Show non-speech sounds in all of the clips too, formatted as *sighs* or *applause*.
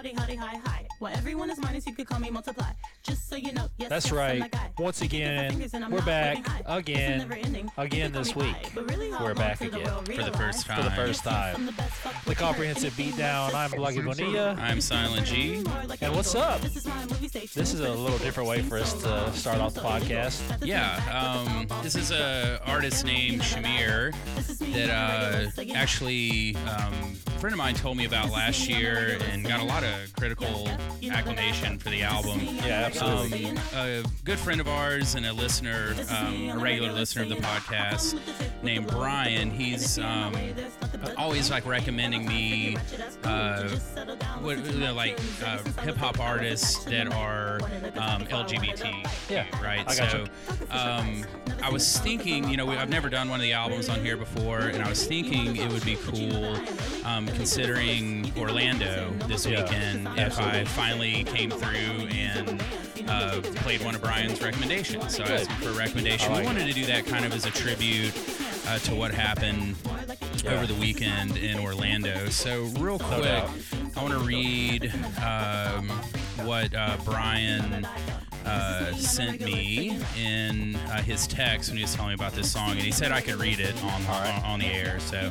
howdy, howdy, hi, hi. While everyone is minus, you could call me multiply. Just so you know, yes, That's yes, I'm right. that guy. Once Sticky to my again, fingers and I'm we're back waving again, never ending. You again this week. Really We're back till the again. For the first time. For the first time. The best, fuck what The comprehensive heard. beatdown. I'm Bloggy Bonilla. I'm Silent G. And what's up? This is my movie station. This is a little different way for us to start off the podcast. Yeah, um, this is a artist named Shamir that uh, actually um, a friend of mine told me about last year and got a lot of critical acclamation for the album. Yeah, absolutely. Um, a good friend of ours and a listener, um, a regular listener of the podcast, named Brian. He's um, always like recommending me uh, what, like uh, hip hop artists that are um, LGBT. Yeah, right. I so um, I was thinking, you know, we, I've never done one of the albums on here before, and I was thinking it would be cool, um, considering Orlando this Yeah, weekend, if I finally came through and uh, played one of Brian's recommendations. So I asked him for a recommendation. I like we wanted to do that kind of as a tribute uh, to what happened over the weekend in Orlando. So real quick, doubt. I want to read um, what uh, Brian uh, sent me in uh, his text when he was telling me about this song, and he said I could read it on on, on the air. So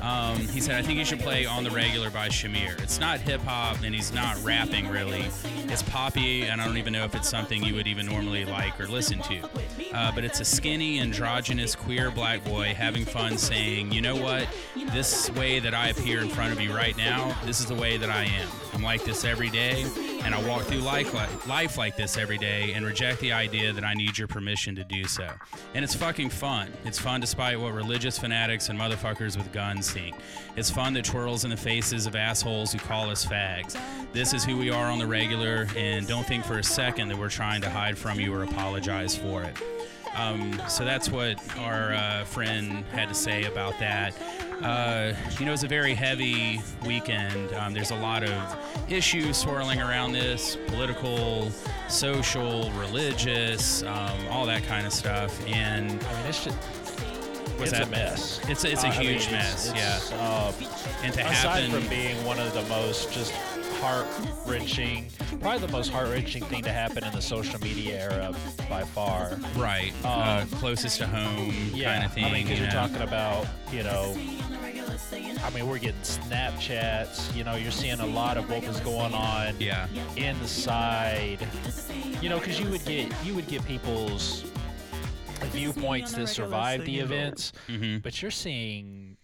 um, he said I think you should play "On the Regular" by Shamir. It's not hip hop, and he's not rapping really. It's poppy, and I don't even know if it's something you would even normally like or listen to. Uh, but it's a skinny, androgynous, queer black boy having fun saying, "You know what? This way that I appear in front of you right now, this is the way that I am. I'm like this every day, and I walk through life like, life like this every day and reject the idea that I need your permission to do so. And it's fucking fun. It's fun despite what religious fanatics and motherfuckers with guns think. It's fun that twirls in the faces of assholes who call us fags. This is who we are on the regular, and don't think for a second that we're trying to hide from you or apologize for it. Um, so that's what our uh, friend had to say about that. Uh, you know, it's a very heavy weekend. Um, there's a lot of issues swirling around this political, social, religious, um, all that kind of stuff. And I mean, it's just. It's that? a mess. It's a- it's a I mean, huge it's- mess, it's, yeah. Uh, and to aside happen, from being one of the most just heart wrenching, probably the most heart wrenching thing to happen in the social media era by far. right, uh, Um, closest to home Yeah, kind of thing. I mean, because you you're know. talking about, you know, I mean, we're getting Snapchats. You know, you're seeing a lot of what was going on yeah, inside. You know, because you would get you would get people's viewpoints that survived the events, hmm but you're seeing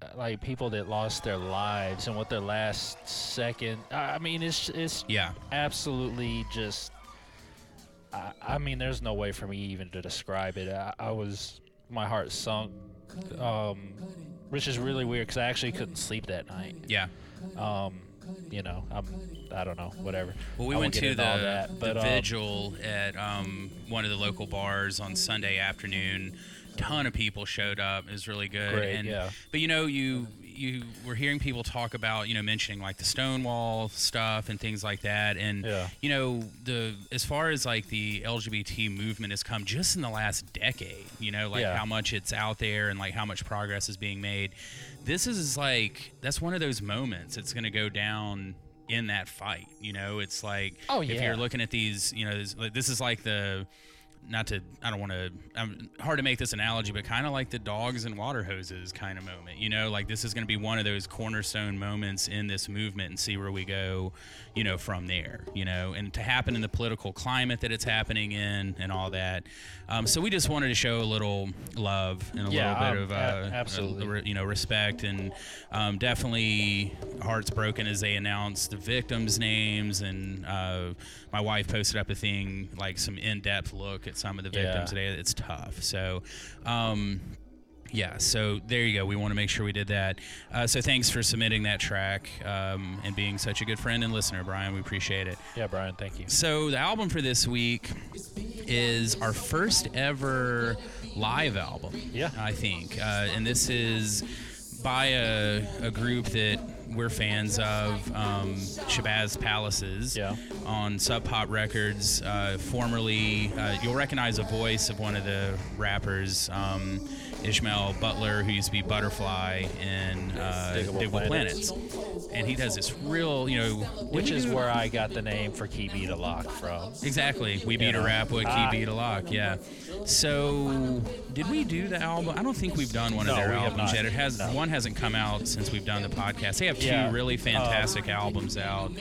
uh, like people that lost their lives and what their last second. I I mean, it's it's yeah, absolutely just. I, I mean, there's no way for me even to describe it. I, I was my heart sunk, um, which is really weird because I actually couldn't sleep that night. yeah. Um, you know, I'm I don't know, whatever. Well, we went to the, that, but the um, vigil at um, one of the local bars on Sunday afternoon. Ton of people showed up. It was really good. Great, and, yeah. But you know, you you were hearing people talk about you know mentioning like the Stonewall stuff and things like that, and Yeah. you know the as far as like the LGBT movement has come just in the last decade. You know, like Yeah. how much it's out there and like how much progress is being made. This is like that's one of those moments. It's going to go down in that fight. You know, it's like Oh, if you're looking at these, you know, this, this is like the not to I don't want to I'm hard to make this analogy, but kind of like the dogs and water hoses kind of moment. You know, like this is going to be one of those cornerstone moments in this movement and see where we go, you know, from there. You know, and to happen in the political climate that it's happening in and all that. Um, so we just wanted to show a little love and a Yeah, little bit um, of uh, absolutely. uh, you know respect and um, definitely hearts broken as they announced the victims' names and uh, my wife posted up a thing like some in-depth look at some of the victims Yeah. today. It's tough. So. Um, yeah, so there you go. We want to make sure we did that. Uh, so thanks for submitting that track um, and being such a good friend and listener, Brian. We appreciate it. Yeah, Brian, thank you. So the album for this week is our first ever live album. Yeah. I think, uh, and this is by a, a group that we're fans of, um, Shabazz Palaces. Yeah. On Sub Pop Records, uh, formerly, uh, you'll recognize a voice of one of the rappers. Um, Ishmael Butler, who used to be Butterfly in uh, Digable, Planets. Planets. and he does this real, you know, Which is where I got the name for Key Beat a Lock from. Exactly. We beat a rap with. Key Beat a Lock, yeah. So, did we do the album? I don't think we've done one No, of their albums yet. It has No. one hasn't come out since we've done the podcast. They have two Yeah. really Um, fantastic albums out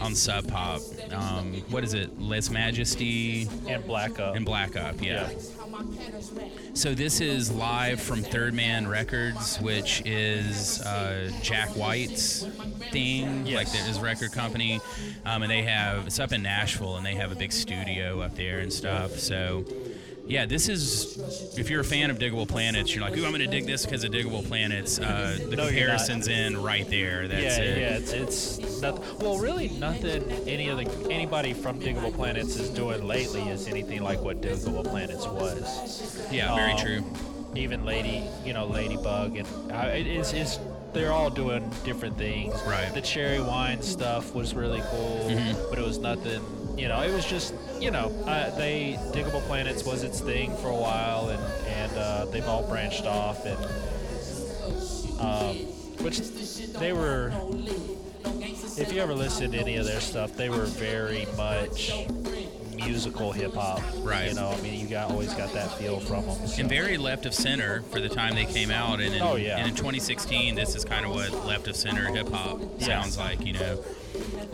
on Sub Pop. Um, what is it? Lese Majesty And Black Up. and Black Up, yeah. Yeah. So this is live from Third Man Records, which is uh, Jack White's thing, Yes. like his record company, um, and they have it's up in Nashville, and they have a big studio up there and stuff. So. Yeah, this is. If you're a fan of Digable Planets, you're like, "Ooh, I'm gonna dig this because of Digable Planets." Uh, the No, comparison's in right there. That's yeah, it. yeah, it's, it's nothing. Well, really, nothing. Any of the anybody from Digable Planets is doing lately is anything like what Digable Planets was. Yeah, very Um, true. Even Lady, you know, Ladybug, and uh, it is is they're all doing different things. Right. The cherry wine stuff was really cool, Mm-hmm. but it was nothing. You know, it was just you know, uh, they Digable Planets was its thing for a while, and and uh, they've all branched off, and um, which they were. If you ever listen to any of their stuff, they were very much musical hip hop. Right. You know, I mean, you got always got that feel from them. and very left of center for the time they came out. And in, Oh, yeah. and in 2016, this is kind of what left of center hip hop sounds like, you know.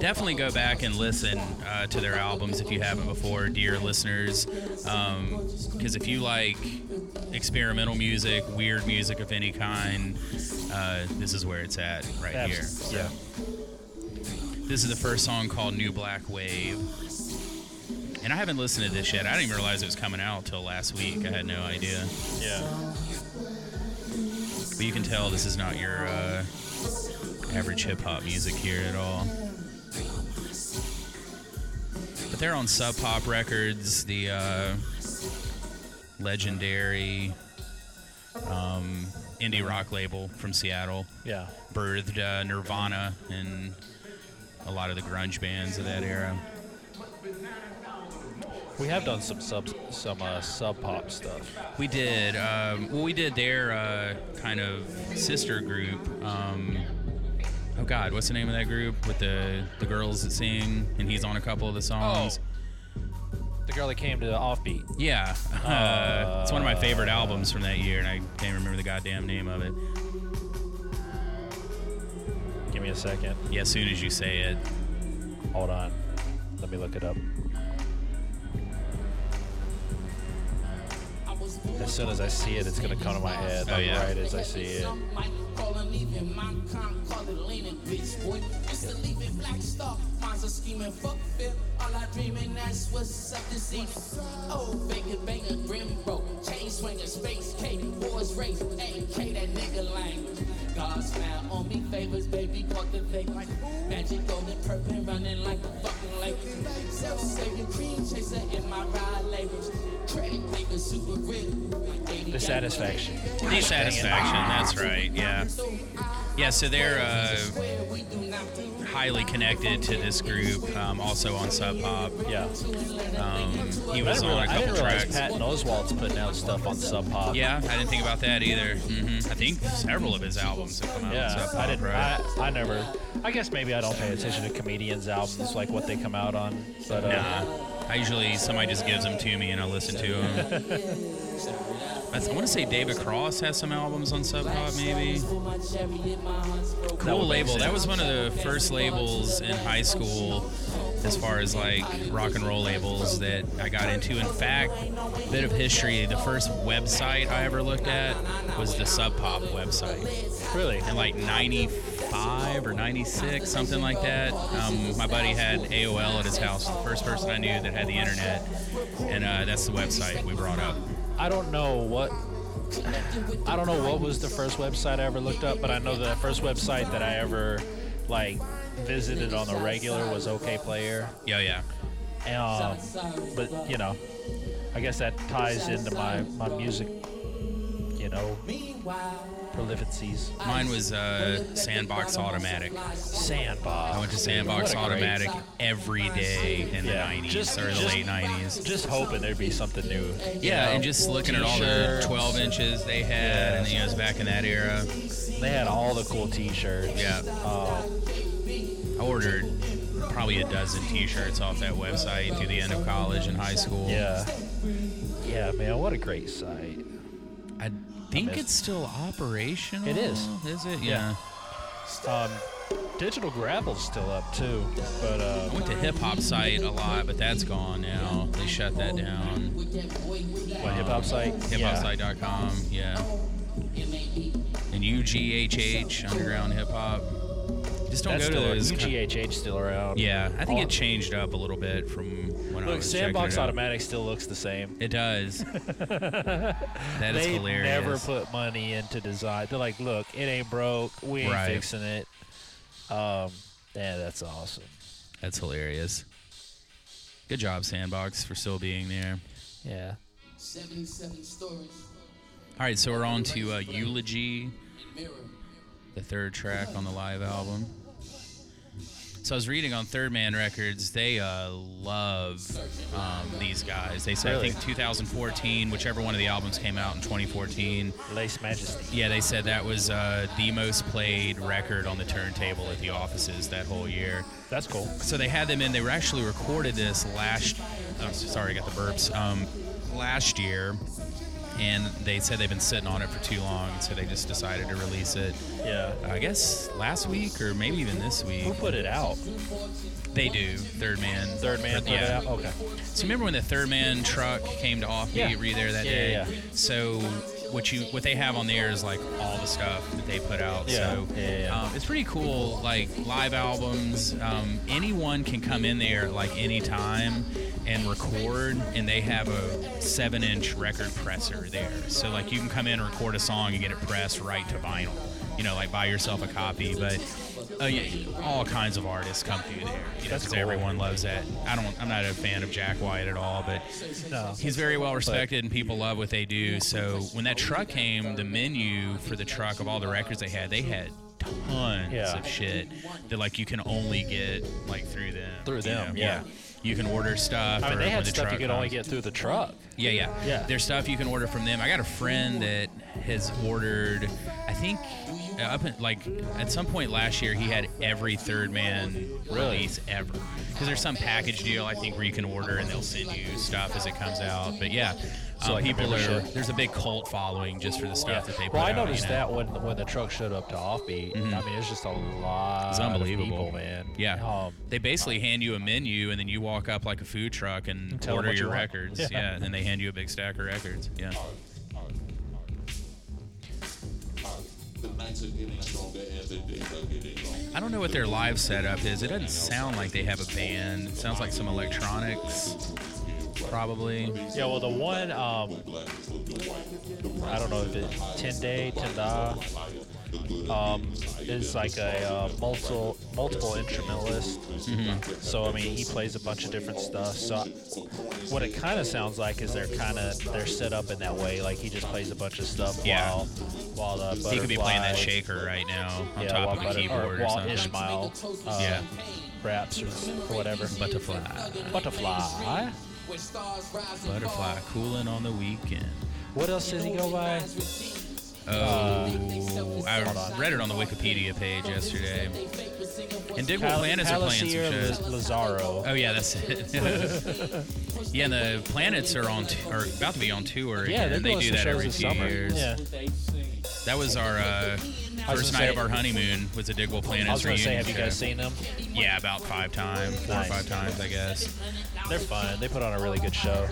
Definitely go back and listen uh, to their albums if you haven't before, dear listeners. Because if you like experimental music, weird music of any kind, uh, this is where it's at right here. Abs- Yeah. This is the first song called New Black Wave. And I haven't listened to this yet. I didn't even realize it was coming out till last week. I had no idea. Yeah. But you can tell this is not your uh, average hip hop music here at all. But they're on Sub Pop Records, the uh, legendary um, indie rock label from Seattle. Yeah. Birthed uh, Nirvana and a lot of the grunge bands of that era. We have done some sub some uh, sub pop stuff. We did. Um, well, we did their uh, kind of sister group. Um, oh God, what's the name of that group with the the girls that sing and he's on a couple of the songs? The girl that came to Offbeat. Yeah, uh, it's one of my favorite albums from that year, and I can't remember the goddamn name of it. Give me a second. Yeah, as soon as you say it, Hold on. Let me look it up. As soon as I see it, it's gonna come to my head. Oh, yeah. Right as I see it. Oh, banger, banger, grim broke. Chain swinger, space cake, boys race, AK, that nigga language. God smile on me, favors, baby, cultivate like magic, golden purple, running like a fucking lake. Self saving cream chaser in my ride labels. Crack nigga, super real. The satisfaction. Desatisfaction. That's right. Yeah. Yeah. So they're uh, highly connected to this group. Um, also on Sub Pop. Yeah. Um, he was on realize, a couple tracks. Patton Oswalt's putting out stuff on Sub Pop. Yeah, I didn't think about that either. hmm I think several of his albums have come out on Yeah, Sub Pop, I didn't. right? I, I never. I guess maybe I don't pay attention to comedians' albums like what they come out on. But uh, Nah. I usually somebody just gives them to me and I listen to them. *laughs* I, want to say David Cross has some albums on Sub Pop, maybe. Cool label. That was one of the first labels in high school, as far as like rock and roll labels that I got into. In fact, bit of history. The first website I ever looked at was the Sub Pop website really, in like 95 or 96, something like that. Um, my buddy had AOL at his house, the first person I knew that had the internet, and uh, that's the website we brought up. I don't know what. I don't know what was the first website I ever looked up, but I know the first website that I ever like visited on the regular was Okayplayer. Yeah, yeah. Um, but you know, I guess that ties into my my music, you know, Prolificies. Mine was uh, Sandbox Automatic. Sandbox. I went to Sandbox What a great- Automatic every day in Yeah, the 90s just- or the just- late 90s. Just hoping there'd be something new. Yeah, and just looking at all the T-shirts. 12 inches they had, and you know, it was back in that era. They had all the cool T-shirts. Yeah. Um, I ordered probably a dozen T-shirts off that website through the end of college and high school. yeah. Yeah, man, what a great site. I think it's still operational. It is. Is it? Yeah. Um, Digital Gravel's still up too, but uh, I went to hip hop site a lot, but that's gone now. They shut that down. what hip hop site? Yeah. Hiphopsite.com. Yeah. And UGHH Underground Hip Hop. Just don't That's go to those. UGHH still around. Yeah, I think it changed up a little bit from when I Look, was Sandbox it out. Automatic still looks the same. It does. *laughs* that is they hilarious. never put money into design. They're like, look, it ain't broke. We ain't Right. fixing it. Um, yeah, that's awesome. That's hilarious. Good job, Sandbox, for still being there. Yeah. 77 stories. All right, so we're on to uh, Eulogy, Mirror. the third track on the live album. So I was reading on Third Man Records, they uh, love um, these guys. They said, Really? I think 2014, whichever one of the albums came out in 2014. Lese Majesty. Yeah, they said that was uh, the most played record on the turntable at the offices that whole year. That's cool. So they had them in. They were actually recorded this last. Oh, sorry, I got the burps. Um, last year, and they said they've been sitting on it for too long, so they just decided to release it. Yeah. I guess last week or maybe even this week. Who put it out? They do. Third Man. Third Man put it yeah. Okay. So remember when the Third Man truck came to Offbeat? Yeah. Were you there that Yeah, day? yeah, yeah. So what you what they have on there is like all the stuff that they put out. Yeah, So yeah, yeah. Um, it's pretty cool. Like live albums, um, anyone can come in there like anytime and record, and they have a seven-inch record presser there. So like you can come in and record a song and get it pressed right to vinyl. You know, like buy yourself a copy, but. Uh, yeah, all kinds of artists come through there. You know, That's 'cause cool. everyone loves that. I don't. I'm not a fan of Jack White at all, but No. he's very well respected and people love what they do. So when that truck came, the menu for the truck of all the records they had, they had tons Yeah. of shit that like you can only get like through them. Through you them, know? yeah. You can order stuff. I mean, they had the stuff you could only get through the truck. Yeah, yeah, Yeah. There's stuff you can order from them. I got a friend that has ordered. I think uh, up in, like at some point last year, he had every Third Man Really? release ever. Because there's some package deal I think where you can order and they'll send you stuff as it comes out. But yeah, So um, like people are. There's a big cult following just for the stuff that they put well, I out, noticed know? that when when the truck showed up to Offbeat. I mean, it's just a lot. It's unbelievable, of people, man. Yeah, Um, they basically hand you a menu, and then you walk up like a food truck and, And order what you your records. *laughs* Yeah. Yeah. and then they hand you a big stack of records. Yeah. The nights are getting stronger and the days are getting longer. I don't know what their live setup is. It doesn't sound like they have a band. It sounds like some electronics, probably. yeah. Well, the one um, I don't know if it ten day Tendai um, is like a uh, multiple multiple instrumentalist. Mm-hmm. So I mean, he plays a bunch of different stuff. So what it kind of sounds like is they're kind of they're set up in that way. Like he just plays a bunch of stuff Yeah. while while the He could be playing that shaker right now on yeah, top of a keyboard or, or, while something. Ishmael uh, Yeah. raps or whatever. Butterfly. Butterfly. When stars rise Butterfly fall. cooling on the weekend. What else does he go by? Oh, I read it on the Wikipedia page yesterday. And Dig What Pal- Planets are playing some Palaceer shit. Lazaro. Oh yeah, that's it. yeah, and the planets are on t- are about to be on tour. yeah, again. they're they do that every few summer. years. Yeah. That was our uh, I was first night say- of our honeymoon. Was the Digable Planets I was gonna say, reunion have you guys seen them? Yeah, about five times, four Nice. or five times, I guess. They're fun. They put on a really good show.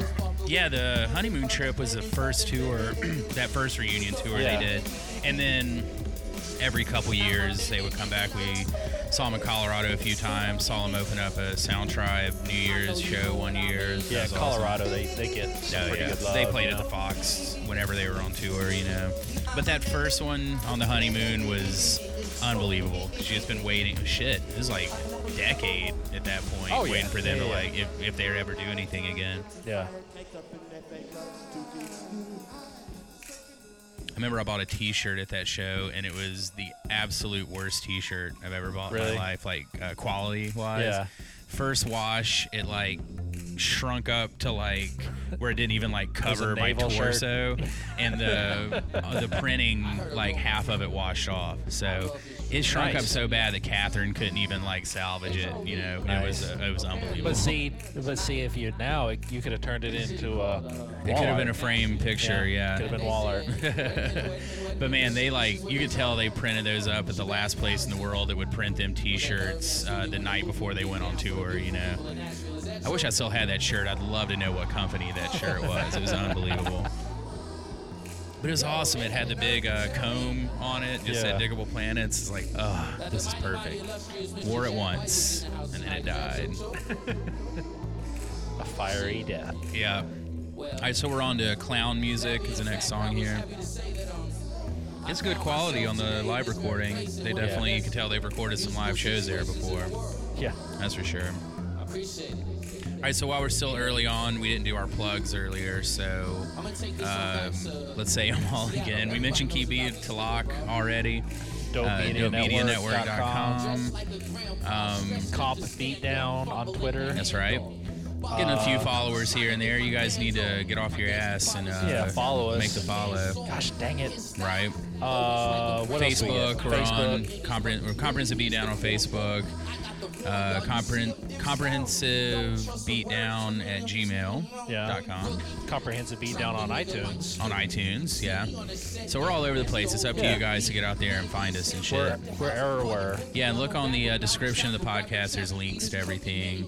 Yeah, the honeymoon trip was the first tour, *clears throat* that first reunion tour Yeah. they did, and then every couple years they would come back. We saw them in Colorado a few times. Saw them open up a Sound Tribe New Year's show one year. That Yeah, awesome. Colorado, they, they get Oh, pretty yeah. good love. they played at know? the Fox whenever they were on tour, you know. But that first one on the honeymoon was unbelievable. She has been waiting. Shit, it was like decade at that point, Oh, yeah. waiting for them Yeah, to yeah. like if, if they ever do anything again. Yeah. I remember I bought a T-shirt at that show, and it was the absolute worst T-shirt I've ever bought in my life, like uh, quality wise. Yeah. First wash, it like shrunk up to like where it didn't even like *laughs* cover my naval shirt. torso, and the *laughs* uh, the printing like half of it washed off. So it shrunk up so bad that Catherine couldn't even like salvage it. You know, it was uh, it was unbelievable. But see, but see, if you now it, you could have turned it into a. it could have been a frame picture, yeah. Could have been wall art. *laughs* But man, they like you could tell they printed those up at the last place in the world that would print them T-shirts uh, the night before they went on tour. You know, I wish I still had that shirt. I'd love to know what company that shirt was. It was unbelievable. But it was awesome. It had the big uh, comb on it. Just said Yeah. "Digable Planets." It's like, oh, this is perfect. Wore it once, and then it died. *laughs* a fiery death. Yeah. All right, so we're on to clown music. Is the next song here? It's good quality on the live recording. They definitely, you can tell they've recorded some live shows there before. Yeah. That's for sure. All right, so while we're still early on, we didn't do our plugs earlier, so um, let's say them all again. We mentioned Key Beat Talak already. Dope Uh, Media DopeMediaNetwork.com. Um, Comp Beatdown on Twitter. That's right. Getting a few followers here and there. You guys need to get off your ass and uh, Yeah, follow us. Make the follow. Gosh dang it. Right. Uh, what else we Facebook. get? We're on Facebook. compre- we're comprehensive beatdown on Facebook. Uh, comprehen- comprehensive beatdown at gmail.com. Yeah. Comprehensive Beatdown on iTunes. On iTunes, yeah. So we're all over the place. It's up to Yeah. you guys to get out there and find us and shit. We're, we're everywhere. Yeah, and look on the uh, description of the podcast. There's links to everything.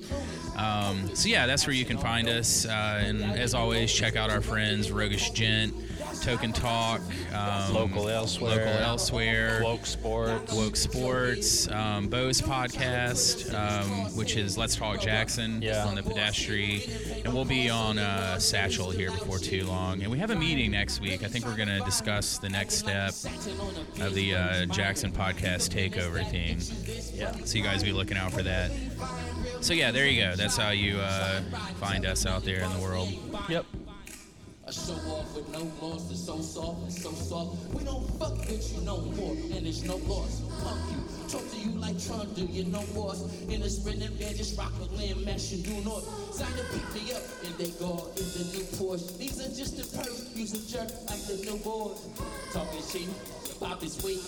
Um, so yeah, that's where you can find us. Uh, and as always, check out our friends Roguish Gent, Token Talk, um, Local Elsewhere. Local Elsewhere, Woke Sports. Woke Sports, um, Bo's podcast, um, which is Let's Talk Jackson Yeah. on the pedestry, and we'll be on uh, Satchel here before too long. And we have a meeting next week. I think we're going to discuss the next step of the uh, Jackson podcast takeover thing. Yeah. So you guys be looking out for that. So yeah, there you go. That's how you uh, find us out there in the world. Yep. A show off with no loss, it's so soft, it's so soft. We don't fuck with you no more, and there's no loss. Fuck you, talk to you like Trump do, you no boss. In the sprint and van, just rock with land mesh and do. Sign to pick me up, and they go in the new Porsche. These are just the perks, use a jerk like the new boys. Talking shit, pop is weak.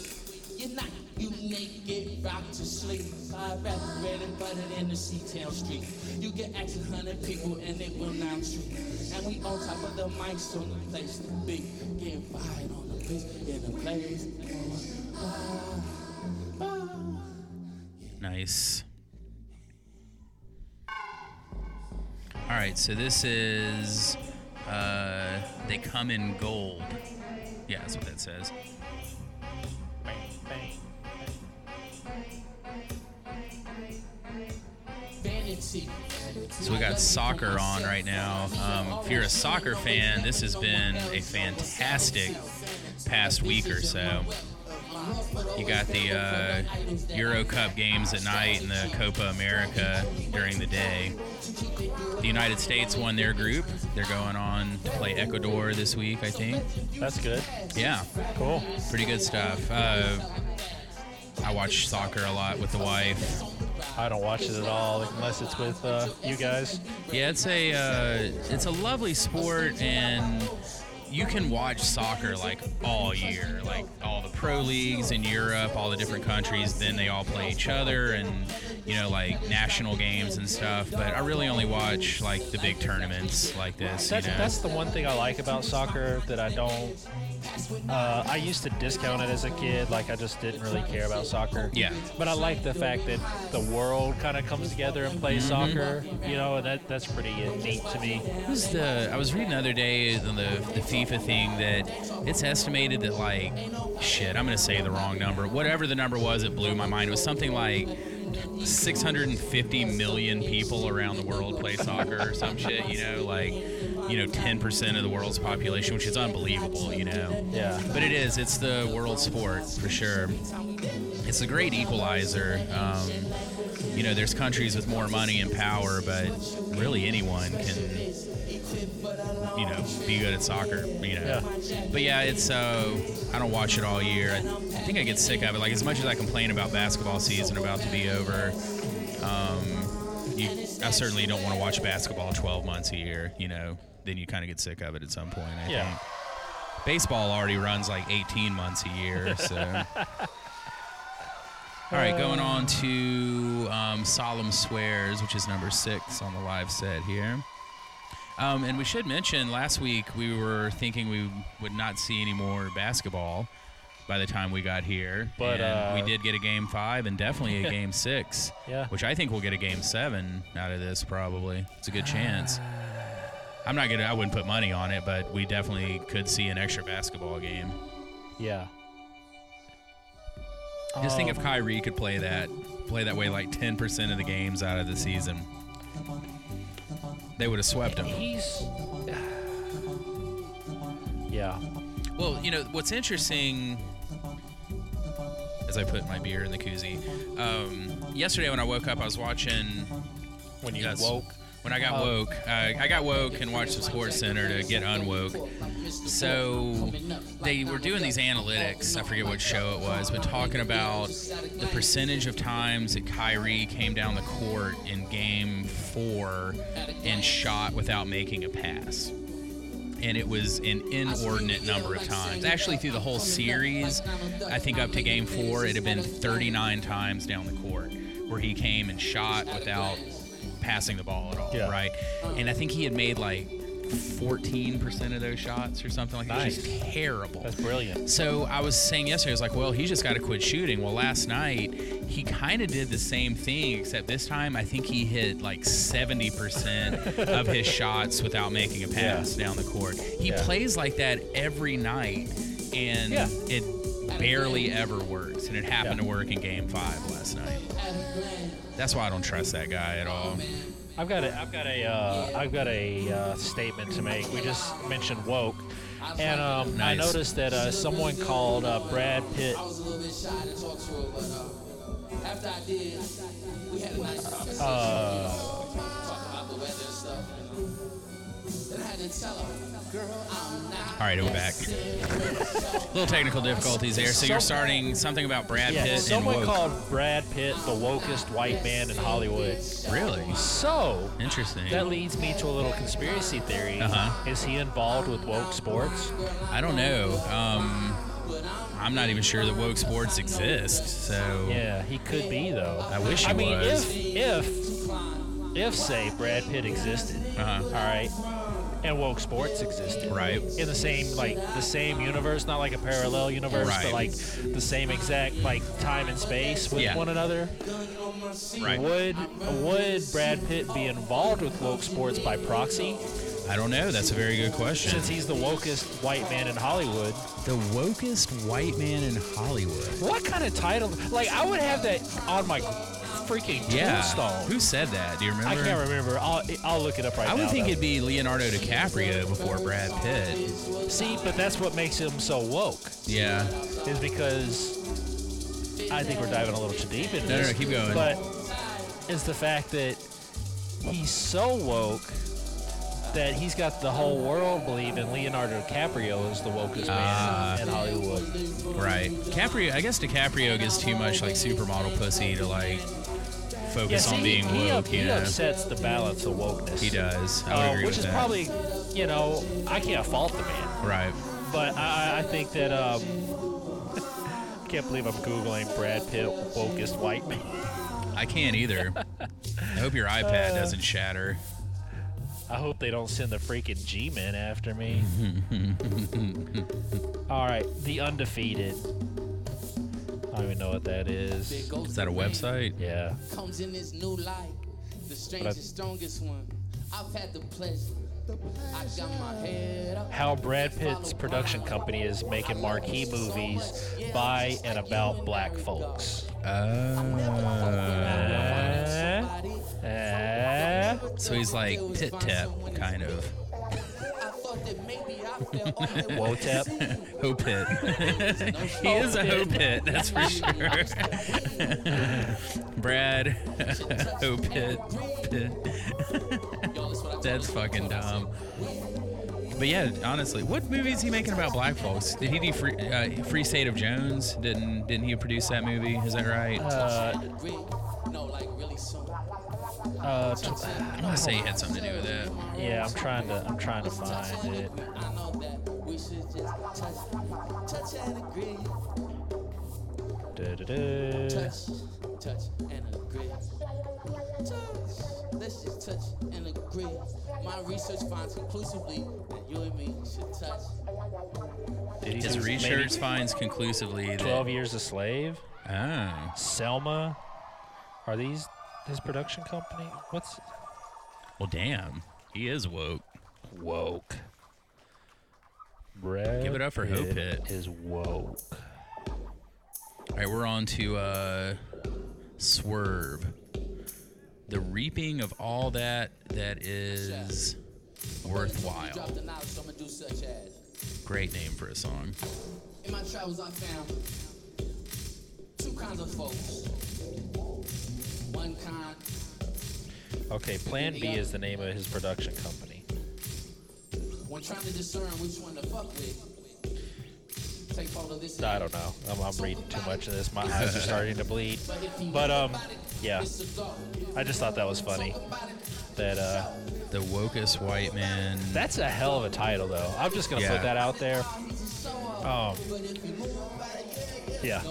You're not, you naked, rock to sleep. I rap bread and butter in the C-Town street. You can ask a hundred people and they will not treat. And we on top of the mic, so the place to be. Getting fired on the place, in the place. Nice. All right, so this is uh, they come in gold. Yeah, that's what that says. So we got soccer on right now. Um, if you're a soccer fan, this has been a fantastic past week or so. You got the uh, Euro Cup games at night and the Copa America during the day. The United States won their group. They're going on to play Ecuador this week, I think. That's good. Yeah, Cool. pretty good stuff. Uh, I watch soccer a lot with the wife. I don't watch it at all unless it's with uh, you guys. Yeah, it's a uh, it's a lovely sport, and you can watch soccer like all year, like all the pro leagues in Europe, all the different countries. Then they all play each other, and you know like national games and stuff. But I really only watch like the big tournaments like this. That's you know? that's the one thing I like about soccer that I don't. Uh, I used to discount it as a kid, like I just didn't really care about soccer. Yeah. But I like the fact that the world kind of comes together and plays Mm-hmm. soccer. You know, and that that's pretty neat to me. Who's the? I was reading the other day on the the FIFA thing that it's estimated that like shit. I'm gonna say the wrong number. Whatever the number was, it blew my mind. It was something like 650 million people around the world play soccer or some shit. You know, like you know 10% of the world's population, which is unbelievable. You know. Yeah. But it is. It's the world sport for sure. It's a great equalizer. Um, you know, there's countries with more money and power, but really anyone can, you know, be good at soccer. You know. But yeah, it's uh, I don't watch it all year. I, I think I get sick of it. Like as much as I complain about basketball season about to be over, um, you, I certainly don't want to watch basketball 12 months a year. You know, then you kind of get sick of it at some point. I Yeah. think. Baseball already runs like 18 months a year, so. *laughs* All right, going on to um, Solemn Swears, which is number six on the live set here. Um, and we should mention last week we were thinking we would not see any more basketball by the time we got here. But, and we uh, did get a game five and definitely a *laughs* game six. Yeah. Which I think we'll get a game seven out of this probably. It's a good chance. I'm not gonna I wouldn't put money on it, but we definitely could see an extra basketball game. Yeah. Just think Um, if Kyrie could play that, play that way like 10% of the games out of the season, they would have swept him. He's. *sighs* Yeah. Well, you know what's interesting, as I put my beer in the koozie. Um, yesterday when I woke up, I was watching. When you Yes. woke. When I got woke, I got woke and watched the Sports Center to get unwoke. So they were doing these analytics. I forget what show it was, but talking about the percentage of times that Kyrie came down the court in Game Four and shot without making a pass. And it was an inordinate number of times. Actually, through the whole series, I think up to Game Four, it had been 39 times down the court where he came and shot without passing the ball at all, Yeah. right? And I think he had made like 14% of those shots or something like that. It was Nice. just terrible. That's brilliant. So I was saying yesterday, I was like, well, he's just got to quit shooting. Well, last night, he kind of did the same thing, except this time I think he hit like 70% *laughs* of his shots without making a pass down the court. He Yeah. plays like that every night, and Yeah. it barely ever works. And it happened Yeah. to work in game five last night. That's why I don't trust that guy at all. I've got a, I've got a, uh, I've got a uh, statement to make. We just mentioned woke, and um, I noticed that uh, someone called uh, Brad Pitt. I was a little bit shy to talk to uh, after I did, we had a nice conversation. Talk about the weather and stuff. And, then I had to tell her, girl, I'm not. All right, we're back. *laughs* Little technical difficulties there. So you're starting something about Brad Yeah, Pitt and someone woke. called Brad Pitt the wokest white man in Hollywood. Really So interesting. that leads me to a little conspiracy theory. Uh-huh. Is he involved with woke sports? I don't know. Um, I'm not even sure that woke sports exist. So Yeah, he could be though. I wish he I mean, was. if if if say Brad Pitt existed, Uh-huh. all right, and woke sports existed, Right. in the same like the same universe, not like a parallel universe, Right. but like the same exact like time and space with Yeah. one another. right. Would would Brad Pitt be involved with woke sports by proxy? I don't know. That's a very good question. Since he's the wokest white man in Hollywood, The wokest white man in Hollywood. what kind of title? Like, I would have that on my freaking Yeah. tombstone. Who said that? Do you remember? I can't remember. I'll, I'll look it up right I now. I would think though. it'd be Leonardo DiCaprio before Brad Pitt. See, but that's what makes him so woke, Yeah. is because I think we're diving a little too deep into No, no, this. no, keep going. But it's the fact that he's so woke that he's got the whole world believing Leonardo DiCaprio is the wokest Ah. man in Hollywood. Right. Caprio. I guess DiCaprio gets too much like supermodel pussy to like Yeah, focus see, on being he, woke. he you know. upsets the balance of wokeness. He does. I Uh, which is that. probably, you know, I can't fault the man. right. But I, I- I think that um, *laughs* can't believe I'm googling Brad Pitt wokest white man. I can't either. *laughs* I hope your iPad doesn't shatter. I hope they don't send the freaking G-men after me. *laughs* All right, the undefeated. I don't even know what that is. Is that a website? Yeah. Comes in this new light, the strangest, strongest one. I've had the pleasure. I got my head up. How Brad Pitt's production company is making marquee movies by and about black folks. Uh, Uh, uh, so he's like Pit Tap, kind of. I thought that maybe I felt all the way. Wotep. Ho Pit. *laughs* *laughs* he is a Ho Pit, that's for sure. *laughs* Brad, Ho Pit. Pit. That's fucking dumb. But yeah, honestly, what movie is he making about black folks? Did he do Free, uh, Free State of Jones? Didn't didn't he produce that movie? Is that right? Uh, uh, t- I want to say he had something to do with that. yeah, I'm trying to I'm trying to find it. I know that we should just touch, touch and agree. Touch, touch and agree. Touch. Let's just touch and agree. My research finds conclusively that you and me should touch. Did he His do maybe research finds conclusively that. 12 Years a Slave, Oh, Selma. Are these his production company? What's well, damn, he is woke. woke? Brad Give it up for Hope Pitt Pitt. Is woke. All right, we're on to uh, Swerve. The reaping of all that that is worthwhile. Drop the knowledge, so I'ma do such as. Great name for a song. In my travels, I found two kinds of folks. One Okay, Plan B is the name of his production company. when trying to discern which one to fuck with, take hold of this. I don't know. I'm, I'm reading too much of this. My eyes are starting to bleed. But um, yeah, I just thought that was funny. That uh, The wokest white man. that's a hell of a title, though. I'm just gonna Yeah. put that out there. Um, yeah,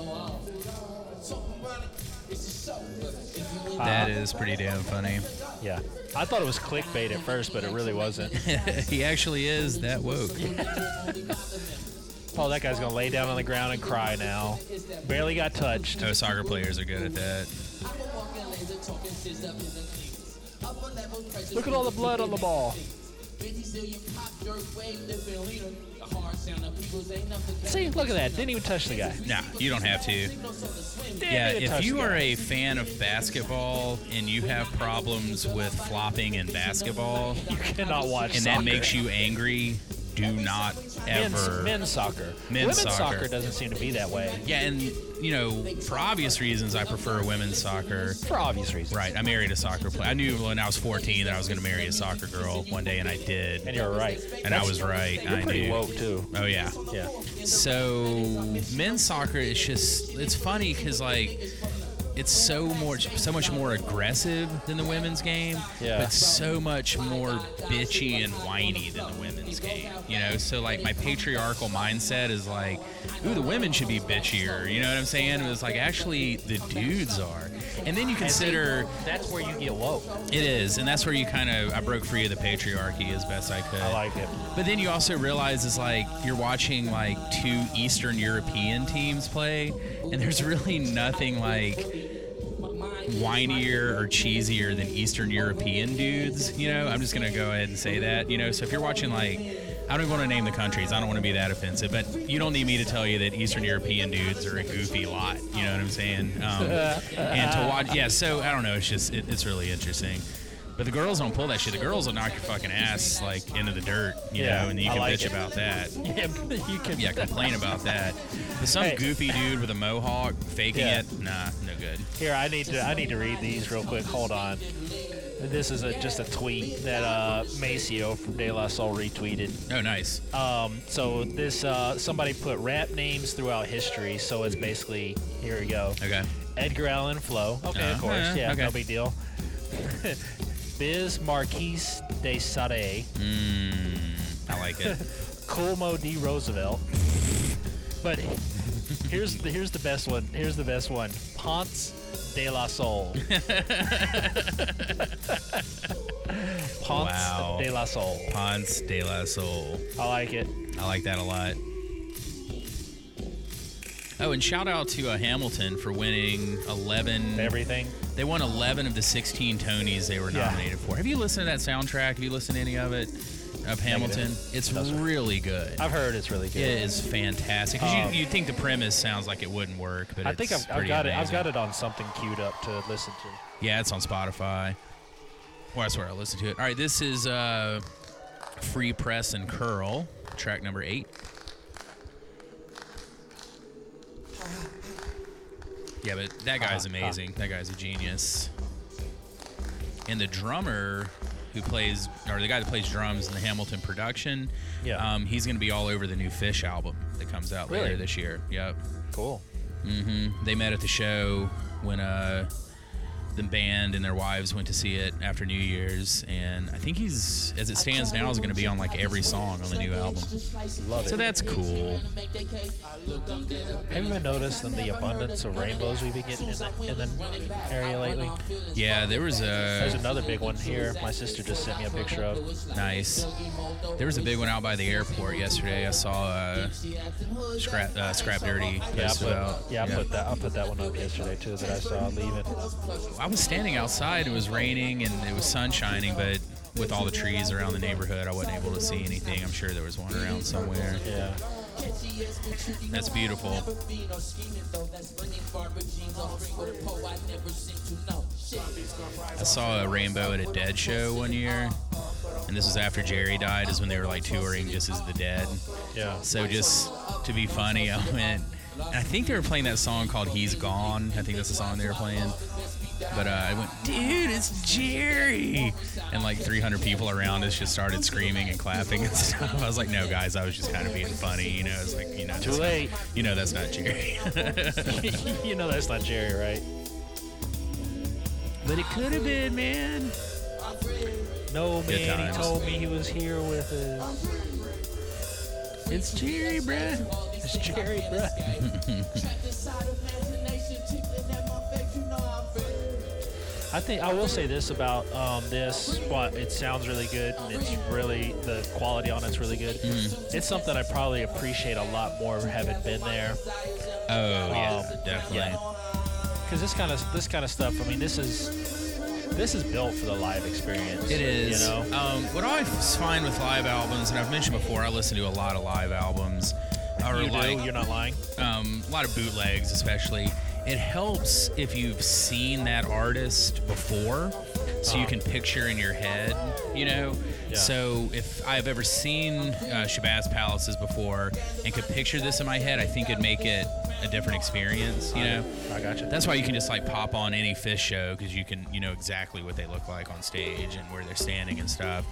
That is pretty damn funny. yeah. I thought it was clickbait at first, but it really wasn't. *laughs* he actually is that woke. *laughs* Oh, that guy's gonna lay down on the ground and cry now. Barely got touched. Oh, soccer players are good at that. Look at all the blood on the ball. See, look at that. Didn't even touch the guy. Nah, you don't have to. Didn't Yeah, if you are a fan of basketball and you have problems with flopping in basketball, you cannot watch and soccer. that makes you angry, do not men's, ever. men's soccer. Men's Women's soccer. soccer. doesn't seem to be that way Yeah, and you know, for obvious reasons, I prefer women's soccer. for obvious reasons. Right, I married a soccer player. I knew when I was 14 that I was going to marry a soccer girl one day, and I did. And you're right. And I was right. You're I pretty knew. woke too. Oh yeah. Yeah. So men's soccer is just it's funny because like it's so more so much more aggressive than the women's game, Yeah. but so much more bitchy and whiny than the women's game. You know, so like my patriarchal mindset is like, ooh, the women should be bitchier. You know what I'm saying? It was like actually the dudes are. And then you consider That's where you get woke. it is, and that's where you kind of I broke free of the patriarchy as best I could. I like it. But then you also realize it's like you're watching like two Eastern European teams play, and there's really nothing like whinier or cheesier than Eastern European dudes. You know, I'm just gonna go ahead and say that. You know, so if you're watching like, I don't even want to name the countries. I don't want to be that offensive, but you don't need me to tell you that Eastern European dudes are a goofy lot. You know what I'm saying? Um, and to watch, yeah. So I don't know. It's just it, it's really interesting. But the girls don't pull that shit. The girls will knock your fucking ass like into the dirt, you Yeah, know, and you can like bitch it. about that. *laughs* Yeah, you can. Yeah, complain about that. But some Hey. goofy dude with a mohawk faking Yeah. it, nah, no good. Here, I need to. I need to read these real quick. Hold on. This is a, just a tweet that uh, Maseo from De La Soul retweeted. Oh, nice. Um, so this uh, somebody put rap names throughout history. So it's basically here we go. Okay. Edgar Allan Flo. Okay, of Uh, course. yeah, Yeah, okay. no big deal. *laughs* Biz Marquise de Sade. Mm, I like it. *laughs* Colmo D. Roosevelt. But here's the here's the best one. Here's the best one. Ponce de la Soul. *laughs* Ponce Wow. de la Soul. Ponce de la Soul. I like it. I like that a lot. Oh, and shout out to uh, Hamilton for winning 11. Everything. They won 11 of the 16 Tonys they were Yeah. nominated for. Have you listened to that soundtrack? Have you listened to any of it? Of Hamilton? It's really good. I've heard it's really good. It is fantastic. 'Cause Um, you, you think the premise sounds like it wouldn't work, but I think I've, I've got it. I've got it on something queued up to listen to. Yeah, it's on Spotify. Well, that's where I listen to it. All right, this is uh, Free Press and Curl, track number eight. Yeah, but that guy's amazing. That guy's a genius. And the drummer, who plays, or the guy that plays drums in the Hamilton production, Yeah. um, he's going to be all over the new Phish album that comes out Really? later this year. Yep. Cool. hmm They met at the show when uh, the band and their wives went to see it after New Year's, and I think he's, as it stands now, is going to be on like every song on the new album. Love So that's cool. Have you ever noticed the abundance of rainbows we've been getting in the, in the area lately? Yeah, there was a. There's another big one here. My sister just sent me a picture of. nice. There was a big one out by the airport yesterday. I saw uh, scrap uh, scrap dirty Yeah, I put, about. yeah, I put that. I put that one up yesterday too. That I saw leaving. I was standing outside. It was raining and it was sun shining, but with all the trees around the neighborhood, I wasn't able to see anything. I'm sure there was one around somewhere. Yeah. That's beautiful. I saw a rainbow at a Dead show one year, and this was after Jerry died. Is when they were like touring just as the Dead. Yeah. So just to be funny, I went. And I think they were playing that song called "He's Gone." I think that's the song they were playing. But uh, I went, dude, it's Jerry, and like 300 people around us just started screaming and clapping and *laughs* stuff. I was like, no, guys, I was just kind of being funny, you know. It's like, you know, Too that's not- late. you know, that's not Jerry. *laughs* you know that's not Jerry, right? but it could have been, man. No man, he told me he was here with us. It's Jerry, bruh. It's Jerry, bruh. *laughs* I think I will say this about um, this. But it sounds really good, and it's really the quality on it's really good. Mm-hmm. It's something I probably appreciate a lot more having been there. Oh yeah, Um, definitely. yeah. Because this kind of this kind of stuff. I mean, this is this is built for the live experience. It is. You know. Um, what I find with live albums, and I've mentioned before, I listen to a lot of live albums. Or you like do. You're not lying. um, a lot of bootlegs, especially. It helps if you've seen that artist before, so you Uh-huh. can picture in your head, you know. Yeah. So if I've ever seen uh, Shabazz Palaces before and could picture this in my head, I think it'd make it a different experience, you know. I got you. That's why you can just like pop on any Phish show because you can you know exactly what they look like on stage and where they're standing and stuff.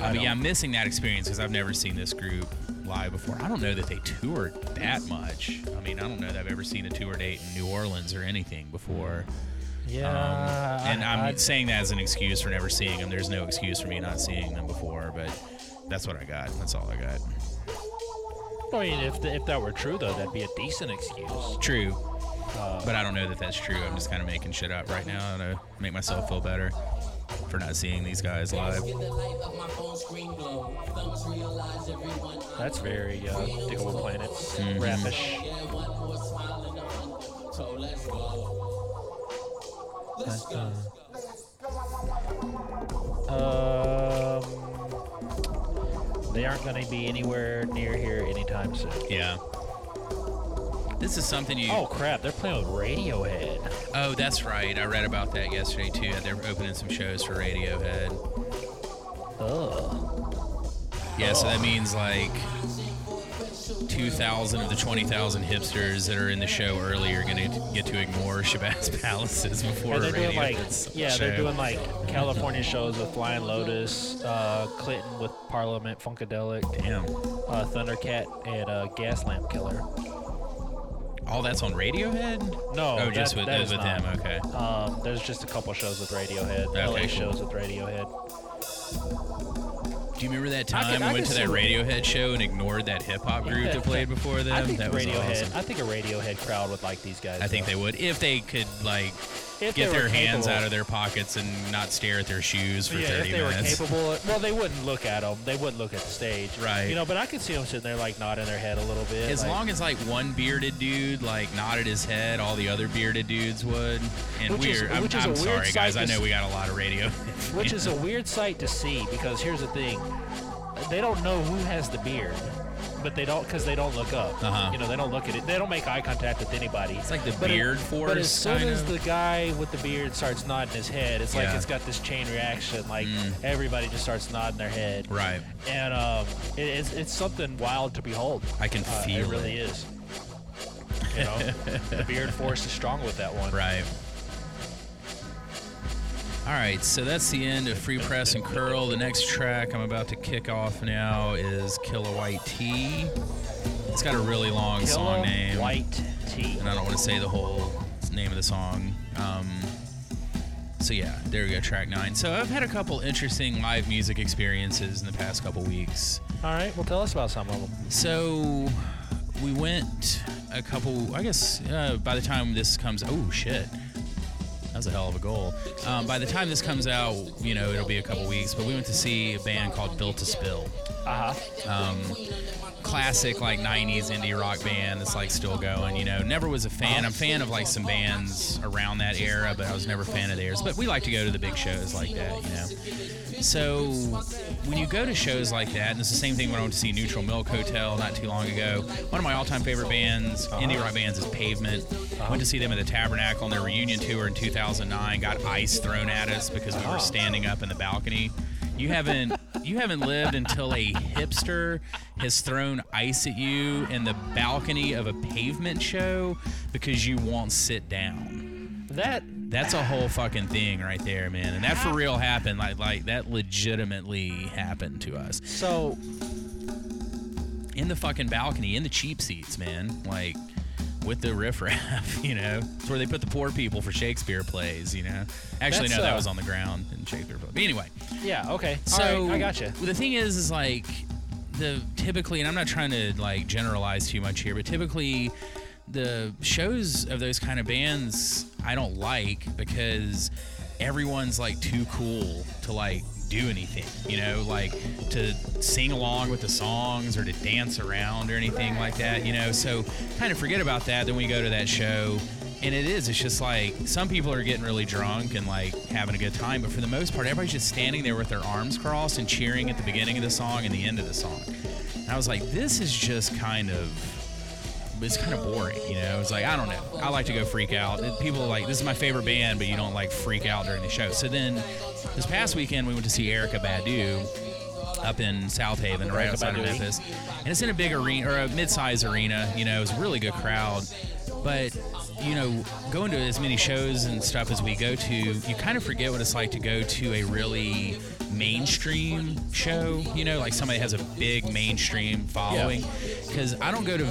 Uh, but yeah, I'm missing that experience because I've never seen this group live before. I don't know that they toured that much. I mean, I don't know that I've ever seen a tour date in New Orleans or anything before. yeah. Um, and I'm I- saying that as an excuse for never seeing them. There's no excuse for me not seeing them before, but that's what I got. That's all I got. I mean, if, th- if that were true, though, that'd be a decent excuse. True. but I don't know that that's true. I'm just kind of making shit up right now to make myself feel better for not seeing these guys live. That's very uh, Digable Planets rapish. Um, they aren't going to be anywhere near here anytime soon. Yeah. This is something you. Oh crap! They're playing with Radiohead. Oh, that's right. I read about that yesterday too. They're opening some shows for Radiohead. Oh. Yeah, so that means like 2,000 of the 20,000 hipsters that are in the show early are going to get to ignore Shabazz *laughs* Palaces before they're doing like, yeah, show. they're doing like California shows with Flying Lotus, uh, Clinton with Parliament Funkadelic, Damn. uh, Thundercat, and uh, Gaslamp Killer. All that's on Radiohead? No, Oh, just that- with, that with is them. not. Okay. Um, there's just a couple shows with Radiohead, Okay, LA cool. shows with Radiohead. Do you remember that I time we I went to that Radiohead show and ignored that hip hop group that played before them? I think that was Radiohead. awesome. I think a Radiohead crowd would like these guys. I think they would if they could like If get their hands capable. out of their pockets and not stare at their shoes for yeah, 30 if they minutes. were capable. Well, they wouldn't look at them. They wouldn't look at the stage. Right. You know, but I could see them sitting there like nodding their head a little bit. As like, long as like one bearded dude like nodded his head, all the other bearded dudes would. And Which is- weird. I'm, is a I'm weird sorry, guys. I know we got a lot of radio. *laughs* which is a weird sight to see because here's the thing they don't know who has the beard but they don't because they don't look up Uh-huh. you know they don't look at it they don't make eye contact with anybody It's like the But it- beard but as soon as of. the guy with the beard starts nodding his head it's like Yeah. Mm. it's got this chain reaction like everybody just starts nodding their head right. and um, it, it's, it's something wild to behold I can Uh, feel it really is you know the beard force is strong with that one *laughs* Right. All right, so that's the end of Free Press and Curl. The next track I'm about to kick off now is Kilowatt T. It's got a really long song name, White tea. and I don't want to say the whole name of the song. Um, so yeah, there we go, track nine. So I've had a couple interesting live music experiences in the past couple weeks. All right, well, tell us about some of them. So we went a couple. I guess uh, by the time this comes, oh shit, that was a hell of a goal. Um, by the time this comes out, you know it'll be a couple weeks. But we went to see a band called Built to Spill. Uh huh. Um, classic like 90s indie rock band that's like still going you know never was a fan i'm a fan of like some bands around that era but i was never a fan of theirs but we like to go to the big shows like that you know so when you go to shows like that and it's the same thing when i went to see neutral milk hotel not too long ago one of my all-time favorite bands uh-huh. indie rock bands is pavement. I went to see them at the tabernacle on their reunion tour in 2009 got ice thrown at us because we were uh-huh. standing up in the balcony. You haven't you haven't lived until a hipster has thrown ice at you in the balcony of a pavement show because you won't sit down. That That's a whole fucking thing right there, man. And that for real happened. Like like that legitimately happened to us. so In the fucking balcony, in the cheap seats, man. Like with the riffraff, *laughs* you know. It's where they put the poor people for Shakespeare plays, you know. Actually, That's, no, that uh, was on the ground in Shakespeare plays. But anyway, yeah, okay. So right, I gotcha. The thing is, is like the typically, and I'm not trying to like generalize too much here, but typically the shows of those kind of bands I don't like because everyone's like too cool to like do anything, you know, like to sing along with the songs or to dance around or anything like that, you know. So kind of forget about that. Then we go to that show and it is it's just like some people are getting really drunk and like having a good time but for the most part everybody's just standing there with their arms crossed and cheering at the beginning of the song and the end of the song and i was like this is just kind of it's kind of boring you know it's like i don't know i like to go freak out people are like this is my favorite band but you don't like freak out during the show so then this past weekend we went to see Erykah Badu up in Southaven, right outside of Memphis. And it's in a big arena or a mid-sized arena. You know, it was a really good crowd. But you know, going to as many shows and stuff as we go to, you kind of forget what it's like to go to a really mainstream show. You know, like somebody has a big mainstream following. Because I don't go to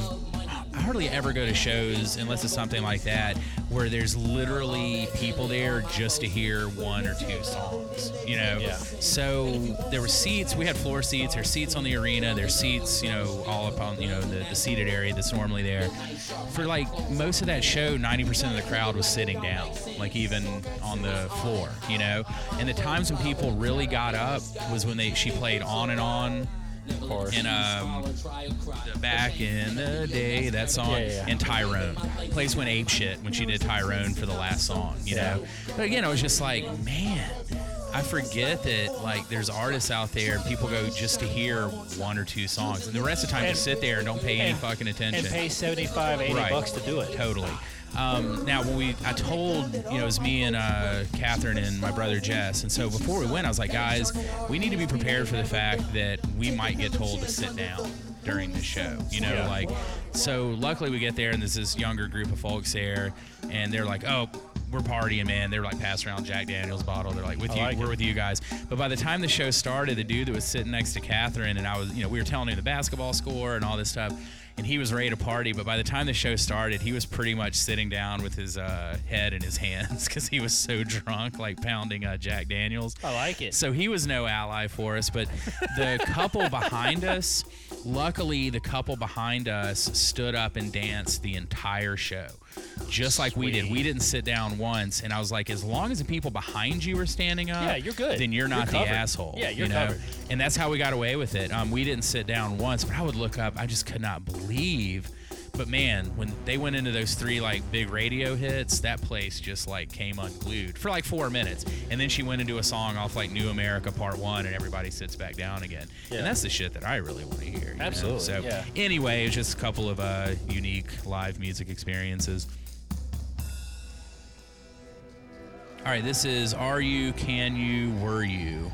I hardly ever go to shows unless it's something like that where there's literally people there just to hear one or two songs, you know? Yeah. So there were seats, we had floor seats, there's seats on the arena, there's seats, you know, all up on, you know, the, the seated area that's normally there. For like most of that show, 90% of the crowd was sitting down, like even on the floor, you know? And the times when people really got up was when they she played on and on Of course. in um, back in the day, that song, Yeah, yeah, yeah. and Tyrone. Place went ape shit when she did Tyrone for the last song, you know. But again, I was just like, man, I forget that like there's artists out there, and people go just to hear one or two songs, and the rest of the time And- just sit there and don't pay any fucking attention. and pay 75, 80 Right. bucks to do it. Totally. Um, now, when we, I told, you know, it was me and uh, Catherine and my brother Jess, and so before we went, I was like, guys, we need to be prepared for the fact that we might get told to sit down during the show. You know, Yeah. like, so luckily we get there, and there's this younger group of folks there, and they're like, oh. We're partying, man. They're like passing around Jack Daniels bottle. They're like, with I you, like we're it. with you guys. But by the time the show started, the dude that was sitting next to Catherine and I was, you know, we were telling him the basketball score and all this stuff, and he was ready to party. But by the time the show started, he was pretty much sitting down with his uh, head in his *laughs* hands because he was so drunk, like pounding uh, Jack Daniels. I like it. So he was no ally for us, but the *laughs* couple behind us, luckily, the couple behind us stood up and danced the entire show. Just like we did. We didn't sit down once. And I was like, as long as the people behind you are standing up, Yeah, you're good. then you're You're not the asshole. Yeah, you're you know? covered. And that's how we got away with it. Um, we didn't sit down once, but I would look up. I just could not believe. But man, when they went into those three like big radio hits, that place just like came unglued for like four minutes, and then she went into a song off like New Amerykah Part One, and everybody sits back down again. Yeah. And that's the shit that I really want to hear. you know? Absolutely, So yeah. anyway, it's just a couple of uh, unique live music experiences. All right, this is Are You, Can You, Were You?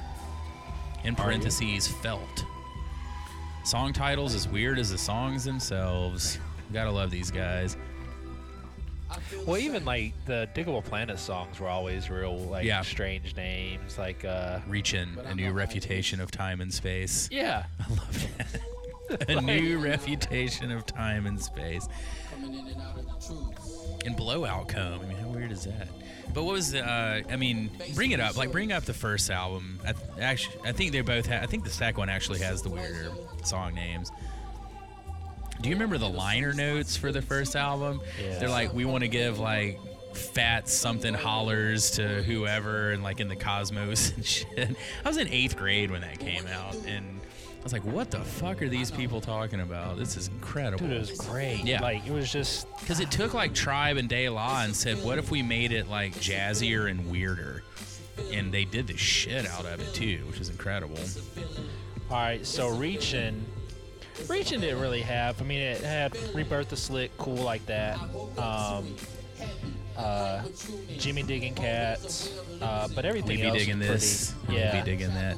In parentheses, felt. Song titles as weird as the songs themselves. Gotta love these guys. Well, even like the Digable Planet songs were always real like Yeah. strange names. Like uh, Reaching a new reputation of time and space. yeah, *laughs* I love that. a *laughs* new reputation of time and space. And blowout comb. I mean, how weird is that? But what was the? Uh, I mean, bring it up. Like, bring up the first album. I th- actually, I think they both. Ha- I think the second one actually has the weirder song names. Do you remember the liner notes for the first album? Yeah. They're like, we want to give like fat something hollers to whoever and like in the cosmos and *laughs* shit. I was in eighth grade when that came out and I was like, what the fuck are these people talking about? This is incredible. dude, it was great. Yeah. like it was just Because it took like Tribe and De La and said, what if we made it like jazzier and weirder? And they did the shit out of it too, which is incredible. all right. So reaching, reaching didn't really have. I mean, it had Rebirth the Slick, cool like that. Um, uh, Jimmy digging cats, uh, but everything We be else digging this. Pretty, yeah, We be digging that.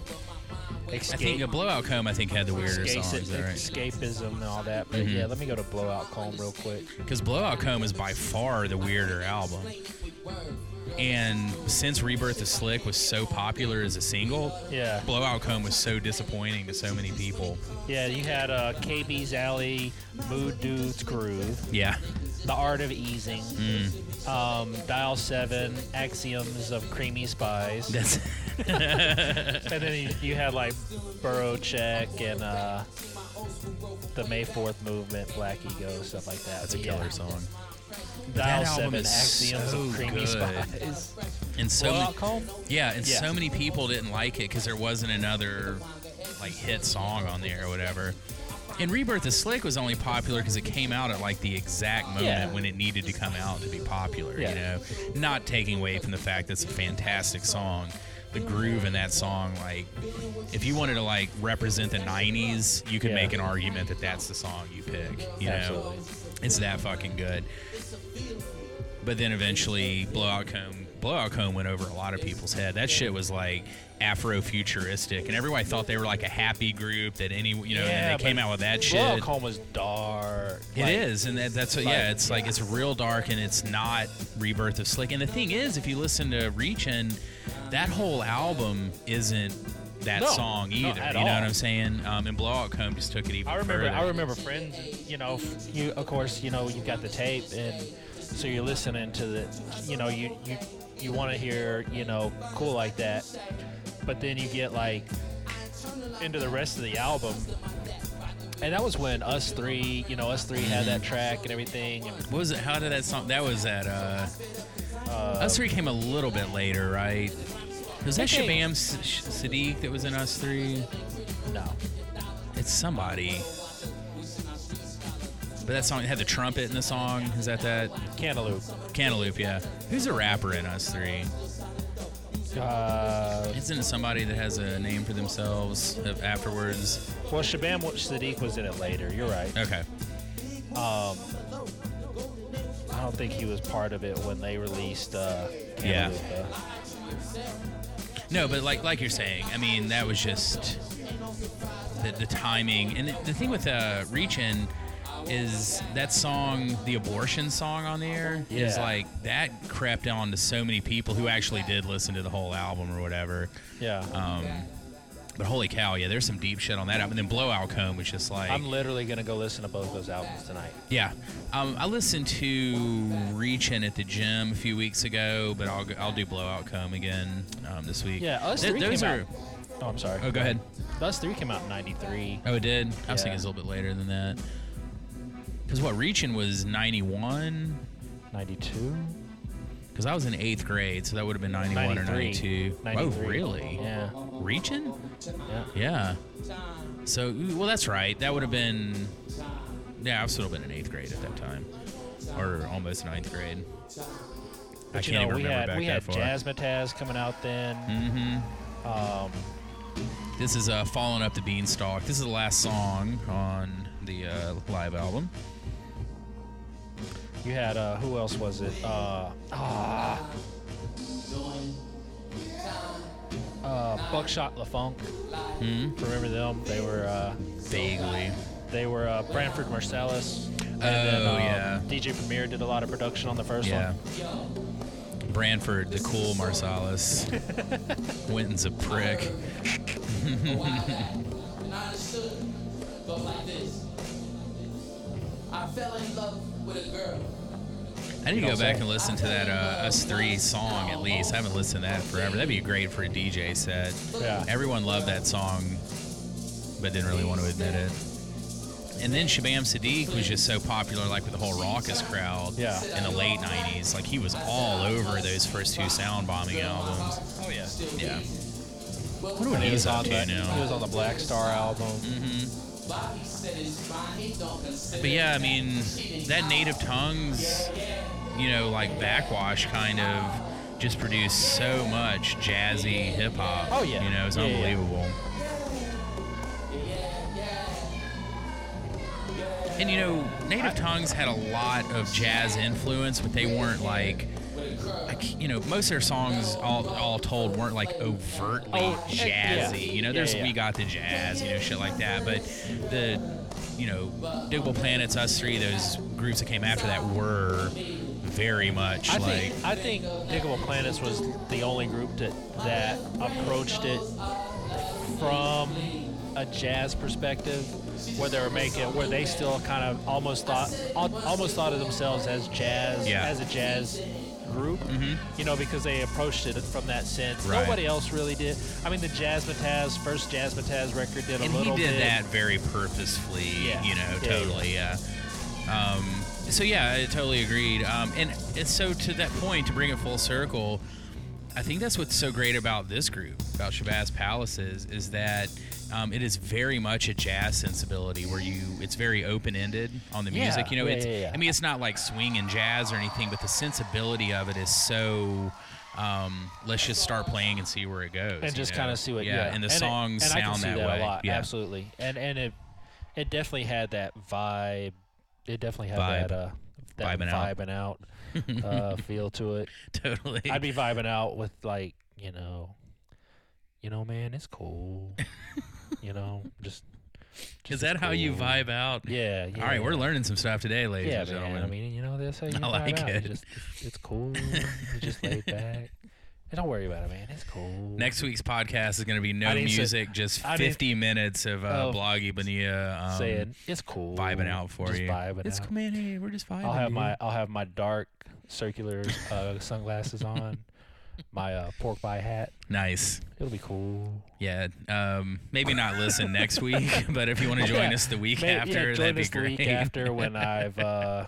I think a Blowout Comb, I think, had the weirder escape- songs. Right? escapism and all that. But Mhm. yeah, let me go to Blowout Comb real quick. Because Blowout Comb is by far the weirder album. And since Rebirth of Slick was so popular as a single, Yeah, Blowout Comb was so disappointing to so many people. yeah. You had uh, KB's Alley, Mood Dudes Groove, Yeah. The Art of Easing, Mm. um, Dial Seven, Axioms of Creamy Spies. That's *laughs* and then you, you had like Borough Check and uh, the May Fourth Movement, Black Ego, stuff like that. that's a killer yeah, song. Dial Seven, Axioms so of Creamy good. Spies. And so Blowout many, Comb? yeah, and Yeah. so many people didn't like it because there wasn't another like hit song on there or whatever. And Rebirth of Slick was only popular because it came out at like the exact moment Yeah. when it needed to come out to be popular. You know, not taking away from the fact that it's a fantastic song. The groove in that song, like, if you wanted to like represent the '90s, you could Yeah. make an argument that that's the song you pick. You know, it's that fucking good. But then eventually, Blowout Comb, Blowout Comb went over a lot of people's head. That shit was like Afro-futuristic, and everybody thought they were like a happy group that any, you know, and they came out with that shit. Blowout shit. Comb was dark. It is, and that, that's what, yeah, like, it's like it's real dark, and it's not Rebirth of Slick. And the thing is, if you listen to Reachin', that whole album isn't that No, song either. you know all. what I'm saying? Um, and Blowout Comb just took it even I remember. further. I remember friends. You know, you of course. You know, you've got the tape, and so you're listening to the. You know, you you you want to hear. You know, cool like that, but then you get like into the rest of the album. And that was when us three, you know, us three had that track and everything. What was it? How did that song? That was at. Uh, uh, Us Three came a little bit later, right? Was that Shabaam Sahdeeq that was in Us Three? no, It's somebody. But that song had the trumpet in the song. Is that that? Cantaloupe. Cantaloupe, yeah. Who's a rapper in Us Three? Uh, Isn't it somebody that has a name for themselves afterwards? well, Shabaam Sahdeeq was in it later. You're right. Okay. Um, I don't think he was part of it when they released. Uh, Yeah. No, but like like you're saying, I mean that was just the, the timing. And the, the thing with uh, Reachin' is that song, the abortion song on there, Yeah. is like that crept on to so many people who actually did listen to the whole album or whatever. Yeah. Um, but holy cow, yeah, there's some deep shit on that album. And then Blowout Comb was just like, I'm literally gonna go listen to both those albums tonight. yeah. Um, I listened to Reachin' at the gym a few weeks ago, but I'll I'll do Blowout Comb again um, this week. Yeah, us Th- those came are. out. Oh, I'm sorry. Oh, go ahead. Us three came out in '93. Oh, it did. I was Yeah. thinking it was a little bit later than that. Because what Reachin' was 91. '92. Because I was in eighth grade, so that would have been 91 or 92. 93. Oh, really? Yeah. Reachin'? Yeah. Yeah. So, well, that's right. That would have been. Yeah, I would still have been in eighth grade at that time, or almost ninth grade. I But can't you know, even we remember had back we that had far. Jazzmatazz coming out then. Mm-hmm. Um, This is uh, "Falling Up the Beanstalk." This is the last song on the uh, live album. You had uh, who else was it? Uh, ah. Uh, Buckshot LeFonque. Hmm? Remember them? They were uh, Vaguely. they were uh, Branford Marsalis. then, Oh, um, yeah. DJ Premier did a lot of production on the first Yeah. one. Branford, the cool Marsalis. *laughs* Wynton's a prick. And I understood. Go like this. I fell in love with a girl. I need to go back and listen to that uh, Us Three song at least. I haven't listened to that forever. That'd be great for a DJ set. Yeah. Everyone loved that song, but didn't really want to admit it. And then Shabaam Sahdeeq was just so popular, like with the whole Rawkus crowd Yeah. in the late '90s. Like he was all over those first two Soundbombing albums. Oh yeah. Yeah. What He he's was on to the he was on the Black Star album. Bobby said it's fine. He don't consider But yeah, I mean, that native tongues, you know, like backwash kind of just produced so much jazzy hip hop. Oh, yeah. You know, it's Yeah, yeah. unbelievable. And you know, Native Tongues had a lot of jazz influence, but they weren't like you know, most of their songs, all all told, weren't like overtly Oh, uh, yeah. jazzy. You know, there's yeah. we got the jazz, you know, shit like that. But the, you know, Digable Planets, Us Three, those groups that came after that were very much I like. think I think Digable Planets was the only group that that approached it from a jazz perspective, where they were making where they still kind of almost thought almost thought of themselves as jazz Yeah. as a jazz group, you know, because they approached it from that sense. Right. Nobody else really did. I mean, the Jazzmatazz first Jazzmatazz record did a little bit and he did bit. that very purposefully, Yeah. you know, Yeah, yeah. totally, yeah. Um, so yeah, I totally agreed. Um, and and so to that point, to bring it full circle, I think that's what's so great about this group, about Shabazz Palaces, is that um, it is very much a jazz sensibility where you it's very open ended on the Yeah, music. You know, yeah, it's yeah. I mean it's not like swing and jazz or anything, but the sensibility of it is so. Um, let's just start playing and see where it goes. and just kind of see what. Yeah, Yeah, and the it- songs and I can sound see that, that way. a lot. Yeah. Absolutely, and and it it definitely had that vibe. It definitely had Vibe. that uh that Vibing out. vibing out, uh, *laughs* feel to it. *laughs* totally. I'd be vibing out with like you know, you know, man, it's cool. *laughs* you know, just. just Is that how you vibe out? Yeah, yeah. All right, we're learning some stuff today, ladies Yeah, and man. gentlemen. I mean, you know, that's how you *laughs* I vibe like out. It. Just, it's, it's cool. you just laid *laughs* back. And don't worry about it, man. It's cool. Next week's podcast is going to be no didn't say- music, just 50 minutes of uh, Of Bloggy Bonilla um, saying it's cool. vibing out for just you. Vibing it's out. cool, man. Hey, we're just vibing. I'll have dude. my I'll have my dark circular uh, sunglasses on, my uh, pork pie hat. nice. It'll be cool. Yeah. Um, maybe not listen next week, *laughs* but if you want to join Yeah. us the week May- after, join that'd be great. week after when I've uh,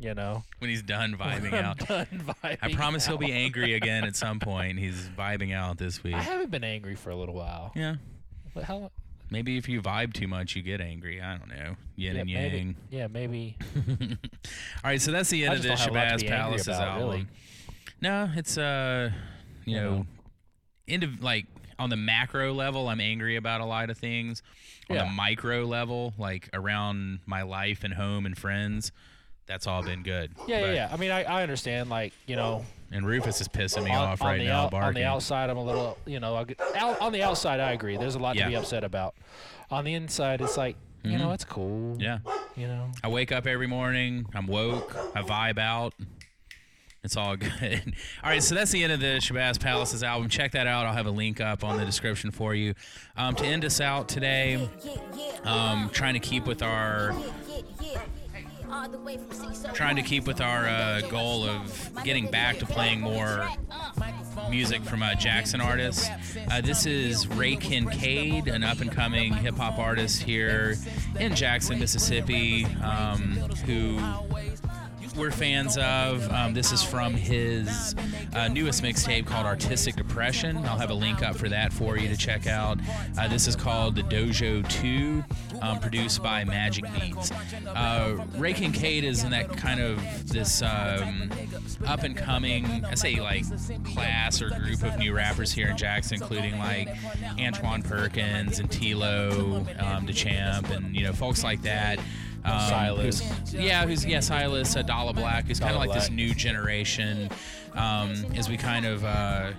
you know when he's done vibing out. *laughs* done vibing. I promise he'll be angry *laughs* again at some point. He's vibing out this week. I haven't been angry for a little while. Yeah. But how? Maybe if you vibe too much, you get angry. I don't know. Yin yeah, and maybe, yang. yeah, maybe. All right, so that's the end I of just the don't have a lot to Shabazz Palaces album. really. No, it's uh, you You know, know. into like on the macro level, I'm angry about a lot of things. On the micro level, like around my life and home and friends, that's all been good. Yeah, yeah, But- yeah. I mean, I, I understand. Like, you know, And Rufus is pissing me on, off on right the now, out- on the outside, I'm a little, you know, out, on the outside, I agree. There's a lot Yeah. to be upset about. On the inside, it's like, you know, it's cool. Mm-hmm. yeah, You know, I wake up every morning. I'm woke. I vibe out. It's all good. *laughs* all right, so that's the end of the Shabazz Palaces album. Check that out. I'll have a link up on the description for you. Um, to end us out today, um, trying to keep with our trying to keep with our uh, goal of getting back to playing more music from uh, Jackson artists. Uh, this is Ray Kincaid, an up and coming hip hop artist here in Jackson, Mississippi, um, who we're fans of. Um, this is from his uh, newest mixtape called Artistic Depression. I'll have a link up for that for you to check out. Uh, this is called The Dojo 2, um, produced by Magic Beats. Uh, Ray Kincaid is in that kind of this um, up and coming, I say like class or group of new rappers here in Jackson, including like Antoine Perkins and Tilo, um, Champ, and you know folks like that. Um, Silas. who's- yeah, who's yeah Silas, uh, Dollar Black, who's kind of like this new generation um, as we kind of uh,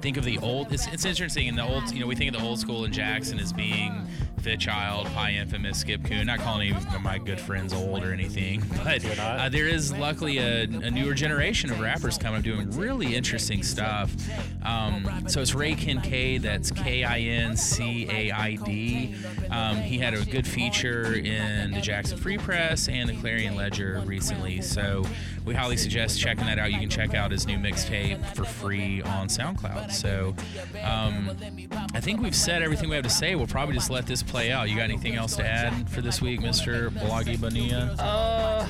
think of the old. It's, it's interesting in the old. You know, we think of the old school in Jackson as being Fit Child, High Infamous, Skip Coon. Not calling any of my good friends old or anything, *laughs* but uh, there is luckily a, a newer generation of rappers coming up doing really interesting stuff. Um, so it's Ray Kincaid. That's K I N C A I D. Um, he had a good feature in the Jackson Free Press and the Clarion Ledger recently. So we highly suggest checking that out. You can check out his new mixtape for free on SoundCloud. So um, I think we've said everything we have to say. We'll probably just let this play out. You got anything else to add for this week, Mr. Bloggy Bonilla? Uh,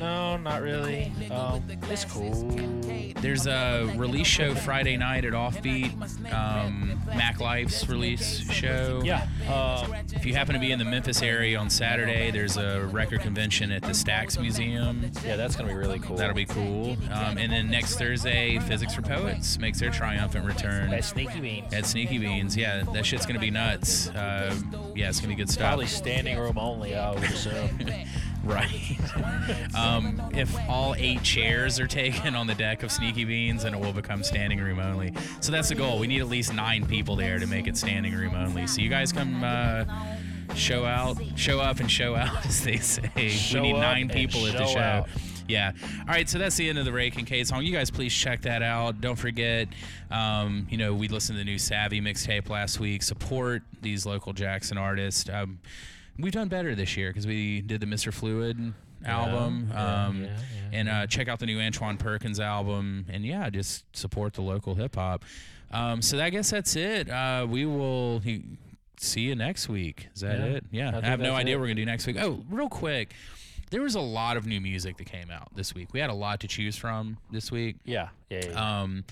no, not really. Um, it's cool. There's a release show Friday night at Offbeat, um, Mac Life's release show. Yeah. Um, If you happen to be in the Memphis area on Saturday, there's a record convention at the Stax Museum. yeah, that's gonna be really cool. That'll be cool. Um, and then next Thursday, Physics for Poets makes their triumphant return That sneaky beans. at Sneaky Beans. Yeah, that shit's gonna be nuts. Uh, yeah, it's gonna be good stuff. Probably standing room only. I would assume. *laughs* Right. *laughs* um, if all eight chairs are taken on the deck of Sneaky Beans, then it will become standing room only. So that's the goal. We need at least nine people there to make it standing room only. So you guys come uh, show out, show up, and show out, *laughs* as they say. Show we need nine people at the show out. Yeah. All right. So that's the end of the Ray Kincaid song. You guys, please check that out. Don't forget, um, you know, we listened to the new Savvy mixtape last week. Support these local Jackson artists. Um, we've done better this year because we did the Mr. Fluid album. yeah, um, yeah, yeah, and uh, check out the new Antoine Perkins album. And yeah, just support the local hip hop. Um, so I guess that's it. Uh, we will he, see you next week. Is that it? Yeah. I I, have no idea it. what we're going to do next week. Oh, real quick. There was a lot of new music that came out this week. We had a lot to choose from this week. yeah. Yeah. yeah. Um,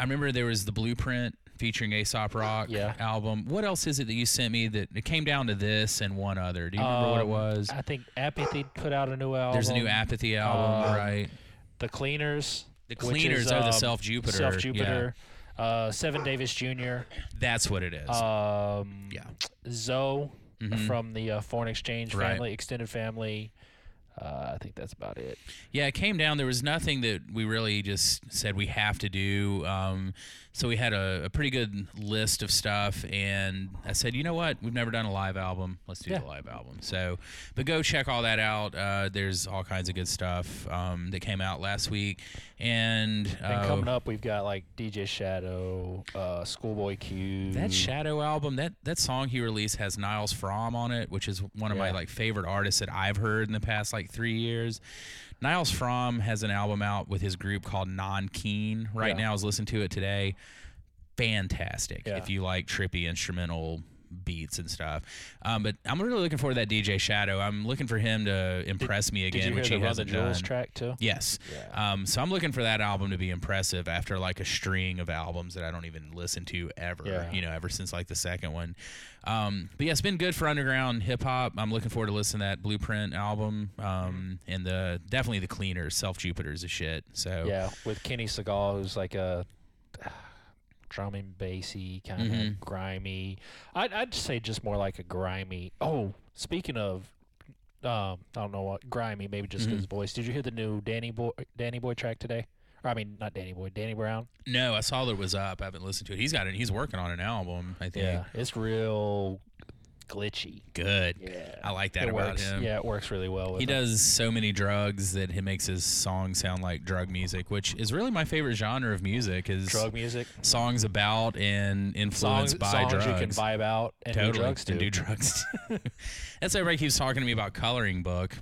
I remember there was the Blueprint featuring Aesop Rock Yeah. album. What else is it that you sent me that it came down to this and one other? Do you remember what it Um, was? I think Apathy put out a new album. There's a new Apathy album, um, right? The Cleaners. The Cleaners, is, oh, the um, Self Jupiter. Self Jupiter. Uh, Seven Davis Jr. That's what it is. Um, yeah. Zoe Mhm. from the uh, Foreign Exchange Right. family, extended family. Uh, I think that's about it. Yeah, it came down. There was nothing that we really just said we have to do. Um, so we had a, a pretty good list of stuff, and I said, you know what? We've never done a live album. Let's do Yeah. the live album. So, but go check all that out. Uh, there's all kinds of good stuff um, that came out last week, and, And uh, coming up, we've got like DJ Shadow, uh, Schoolboy Q. That Shadow album, that that song he released has Nils Frahm on it, which is one of my like favorite artists that I've heard in the past like three years. Nils Frahm has an album out with his group called Non Keen right Yeah. now. I was listening to it today. Fantastic Yeah. if you like trippy instrumental beats and stuff. Um, but I'm really looking forward to that DJ Shadow. I'm looking for him to impress me Did again, you hear which the he Run the hasn't Jewels done. track too? Yes. Yeah. Um, so I'm looking for that album to be impressive after like a string of albums that I don't even listen to ever. Yeah. You know, ever since like the second one. Um, but yeah, it's been good for underground hip hop. I'm looking forward to listening to that Blueprint album. Um, and the definitely the cleaners, Self Jupiter's a shit. So Yeah, with Kenny Segal, who's like a drum and bassy kind of Mhm. grimy. I'd, I'd say just more like a grimy. Oh, speaking of, um, I don't know what grimy, maybe just Mhm. his voice. Did you hear the new Danny Boy Danny Boy track today? Or I mean, not Danny Boy, Danny Brown. no, I saw that it was up. I haven't listened to it. He's got it. He's working on an album. I think. Yeah, it's real glitchy. Good. Yeah, I like that it about works. him. Yeah, it works really well. With He him. does so many drugs that he makes his songs sound like drug music, which is really my favorite genre of music. Is drug music. songs about and influenced Songs, by songs drugs. you can vibe out and totally do drugs to. and do drugs. *laughs* *laughs* That's why everybody keeps talking to me about coloring book,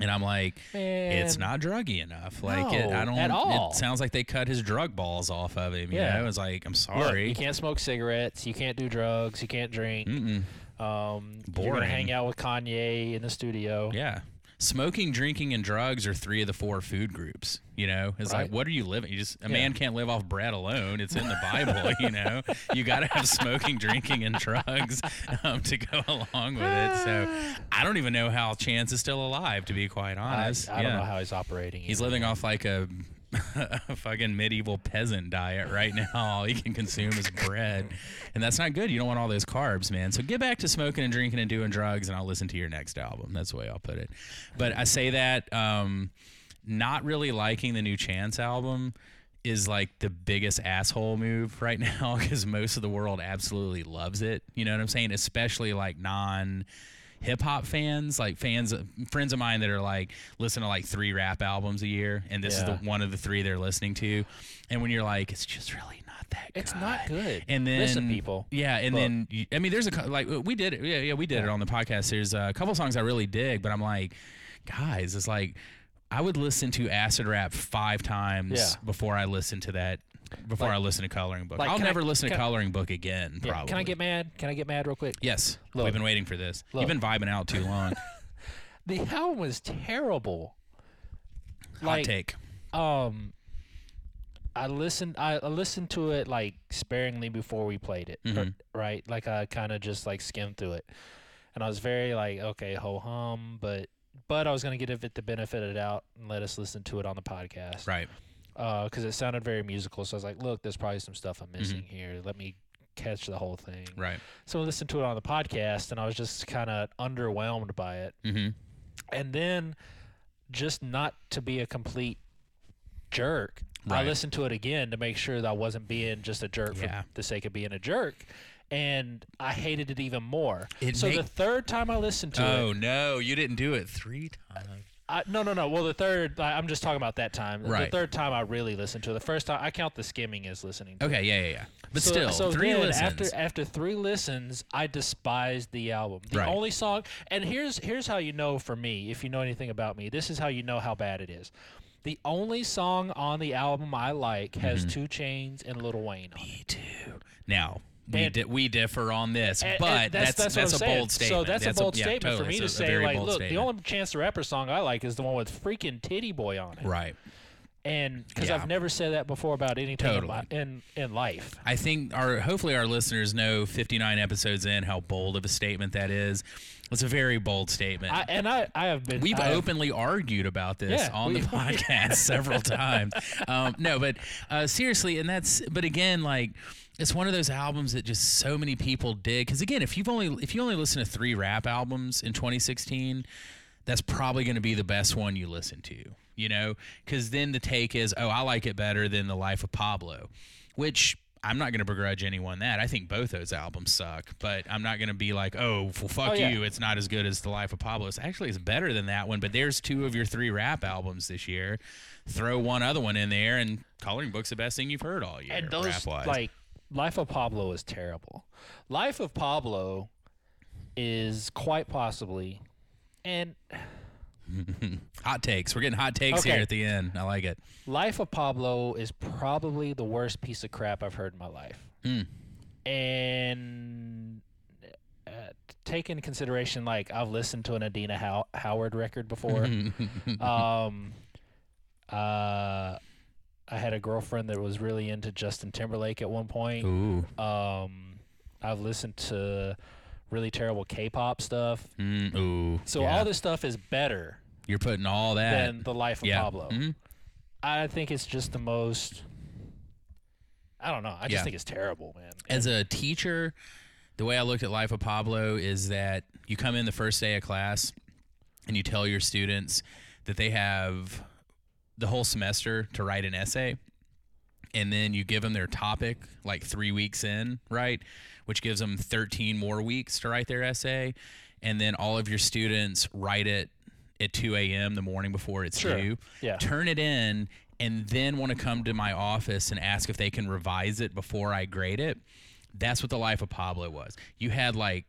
and I'm like, it's not druggy enough. Like it, I don't. at all. It sounds like they cut his drug balls off of him. You Yeah. know, was like I'm Look, sorry. you can't smoke cigarettes. You can't do drugs. You can't drink. Mm-mm. Um, You're Boring. gonna hang out with Kanye in the studio. Yeah. Smoking, drinking, and drugs are three of the four food groups. You know, it's like, what are you living? You just a Yeah. man can't live off bread alone. It's in the Bible. you know, you got to have smoking, drinking, and drugs um, to go *laughs* along with it. So, I don't even know how Chance is still alive. To be quite I, honest, I don't know how he's operating. He's either. living off like a, *laughs* a fucking medieval peasant diet right now. All you can consume is bread. And that's not good. You don't want all those carbs, man. So get back to smoking and drinking and doing drugs, and I'll listen to your next album. That's the way I'll put it. But I say that, um, not really liking the new Chance album. is like the biggest asshole move right *laughs* now because most of the world absolutely loves it. You know what I'm saying? Especially like non hip hop fans, like fans, friends of mine that are like listen to like three rap albums a year, and this is the one of the three they're listening to. And when you're like, it's just really not that good. It's not good. And then Listen, people. yeah, and Look. then you, I mean, there's a like we did it, yeah, yeah, we did it on the podcast. There's a couple songs I really dig, but I'm like, guys, it's like I would listen to acid rap five times Yeah. before I listen to that. Before Like- I listen to coloring book, like, I'll can I- never listen to can I- coloring book again. Yeah, Probably. Can I get mad? Can I get mad real quick? Yes, Look. we've been waiting for this. Look. You've been vibing out too long. *laughs* The album was terrible. Hot Like, take. um I listened I, listened to it like sparingly before we played it. Mhm. right? Like I kind of just like skimmed through it. And I was very like, okay, ho hum, but but I was gonna give it the benefit of the doubt and let us listen to it on the podcast, Right. Because it sounded very musical. So I was like, look, there's probably some stuff I'm missing here. Let me catch the whole thing. Right. So I listened to it on the podcast, and I was just kind of underwhelmed by it Mm-hmm. and then just not to be a complete jerk i listened to it again to make sure that i wasn't being just a jerk Yeah. for the sake of being a jerk and i hated it even more It so the third time i listened to Oh it Oh no, you didn't do it three times. I, no no no well the third I, i'm just talking about that time the Right. third time i really listened to it the first time i count the skimming as listening to it. Okay, yeah, yeah, yeah. But so, still, so three then listens. after after three listens, I despised the album. The Right. only song, and here's here's how you know for me, if you know anything about me, this is how you know how bad it is. The only song on the album I like has Mm-hmm. 2 Chainz and Lil Wayne on it. Me too. Now we And- di- we differ on this, And- but and that's that's that's, what I'm a bold statement. So that's, a bold yeah, statement totally. for me It's to say, like, look, the only Chance the Rapper song I like is the one with freaking Tity Boi on it. right. And because Yeah. I've never said that before about anything in, Totally. my, in in life. I think our hopefully our listeners know 59 episodes in how bold of a statement that is. It's a very bold statement. I, and I, I have been. We've I have- openly argued about this Yeah, on the *laughs* podcast several times. Um, no, but uh, seriously, and that's but again, like it's one of those albums that just so many people dig. Because again, if you've only if you only listen to three rap albums in 2016, that's probably going to be the best one you listen to. You know, because then the take is, oh, I like it better than the Life of Pablo, which. I'm not going to begrudge anyone that. I think both those albums suck, but I'm not going to be like, oh, well, fuck Oh, yeah. you. It's not as good as The Life of Pablo. It's actually it's better than that one, but there's two of your three rap albums this year. Throw one other one in there, and Coloring Book's the best thing you've heard all year. and those rap-wise. like Life of Pablo is terrible. Life of Pablo is quite possibly, and *sighs* hot takes. We're getting hot takes Okay. here at the end. I like it. Life of Pablo is probably the worst piece of crap I've heard in my life. Mm. And uh, take into consideration, like I've listened to an Adina How- Howard record before. *laughs* um, uh, I had a girlfriend that was really into Justin Timberlake at one point. Ooh. Um, I've listened to really terrible K-pop stuff. Mm, ooh. So yeah. all this stuff is better You're putting all that. than the Life of yeah. Pablo. Mhm. I think it's just the most. I don't know. I just Yeah. think it's terrible, man. As a teacher, the way I looked at Life of Pablo is that you come in the first day of class and you tell your students that they have the whole semester to write an essay. And then you give them their topic like three weeks in, right? Which gives them 13 more weeks to write their essay. And then all of your students write it at 2 a.m. the morning before it's Sure. due. Yeah. Turn it in and then want to come to my office and ask if they can revise it before I grade it. That's what the life of Pablo was. You had like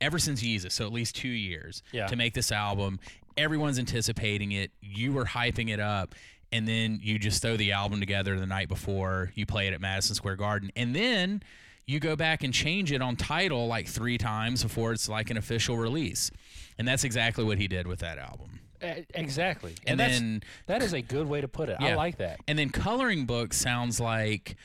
ever since Yeezus, so at least two years Yeah. to make this album. Everyone's anticipating it. You were hyping it up. And then you just throw the album together the night before you play it at Madison Square Garden. And then you go back and change it on title like three times before it's like an official release. And that's exactly what he did with that album. Exactly, And and, then- that is a good way to put it. I like that. And then coloring book sounds like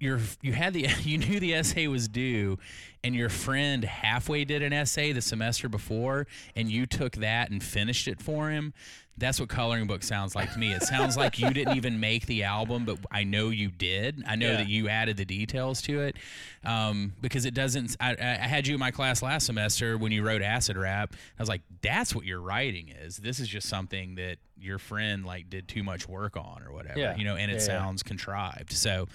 you're you had the *laughs* you knew the essay was due and your friend halfway did an essay the semester before and you took that and finished it for him. That's what coloring book sounds like to me. It sounds like you didn't even make the album, but I know you did. I know Yeah. that you added the details to it um, because it doesn't. I I had you in my class last semester when you wrote acid rap. I was like, "That's what your writing is. This is just something that your friend like did too much work on or whatever, Yeah. you know, and it Yeah, yeah. sounds contrived. So,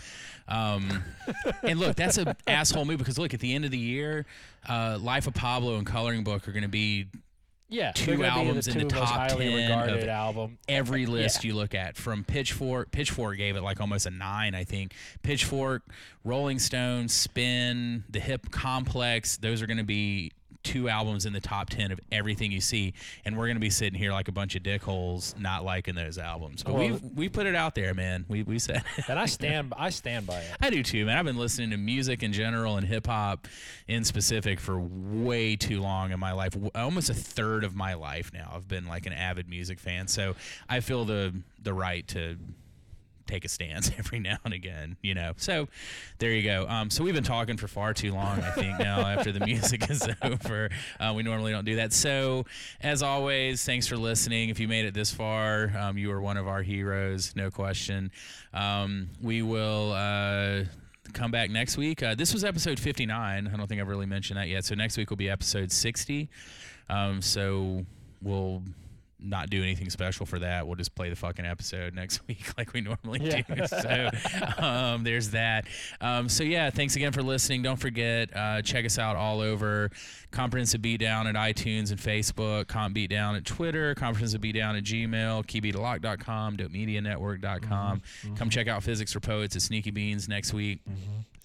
um, *laughs* and look, that's a asshole move because look, at the end of the year, uh, Life of Pablo and Coloring Book are going to be Yeah, two albums in the two most top 10 of album. every list Yeah. you look at from Pitchfork. Pitchfork gave it like almost a nine, I think. Pitchfork, Rolling Stone, Spin, The Hip Complex. Those are going to be two albums in the top 10 of everything you see and we're going to be sitting here like a bunch of dickholes not liking those albums but Well, we we put it out there man we we said. *laughs* And I stand, I stand by it. I do too, man. I've been listening to music in general and hip hop in specific for way too long in my life. Almost a third of my life now. I've been like an avid music fan, so I feel the the right to take a stance *laughs* every now and again, you know. So there you go. Um, so we've been talking for far too long, I think, now after the music is *laughs* over. Uh, we normally don't do that. So as always, thanks for listening. If you made it this far, um, you are one of our heroes, no question. Um, we will. Uh, come back next week. Uh, this was episode 59. I don't think I've really mentioned that yet. So next week will be episode 60. Um, so we'll not do anything special for that. We'll just play the fucking episode *laughs* next week like we normally Yeah. do. *laughs* So um, there's that. Um, so yeah, thanks again for listening. Don't forget, uh, check us out all over Comprehensive Beatdown at iTunes and Facebook, Comp Beatdown at Twitter, Comprehensive Beatdown at Gmail, keyb2lock.com, dopemedianetwork.com. Come check out Physics for Poets at Sneaky Beans next week.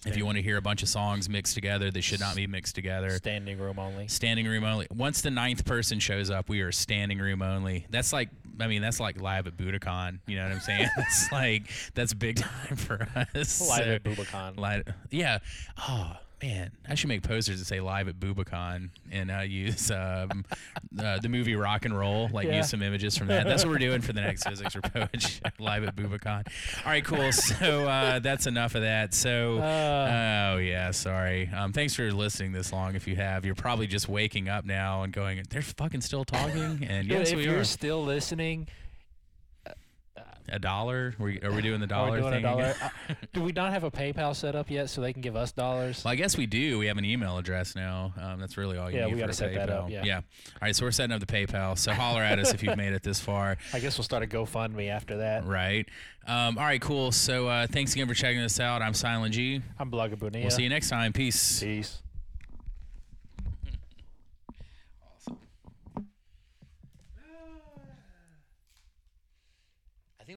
If you want to hear a bunch of songs mixed together, they should not be mixed together. Standing room only. Standing room only. Once the ninth person shows up, we are standing room only. That's like, I mean, that's like live at Budokan. You know what I'm saying? *laughs* it's like that's big time for us. Live So- at Bubacon. Live, yeah. Oh man, I should make posters that say live at Bubacon and uh, use um, uh, the movie Rock and Roll. Like Yeah. use some images from that. That's what we're doing for the next Physics or Poetry *laughs* live at Bubacon. All right, cool. *laughs* So uh, that's enough of that. So Uh. oh yeah, sorry. Um, thanks for listening this long. If you have, you're probably just waking up now and going, "They're fucking still talking." And yes, if we you're are. still listening, A dollar? Are we, are we doing the dollar doing thing? dollar? do we not have a PayPal set up yet, so they can give us dollars? Well, I guess we do. We have an email address now. Um, that's really all you Yeah, need we for gotta set that up, PayPal. yeah. All right, so we're setting up the PayPal. So holler at us if you've made it this far. *laughs* I guess we'll start a GoFundMe after that. Right. Um, all right, cool. So uh, thanks again for checking this out. I'm Silent G. I'm Bloggy Bonilla. We'll see you next time. Peace. Peace.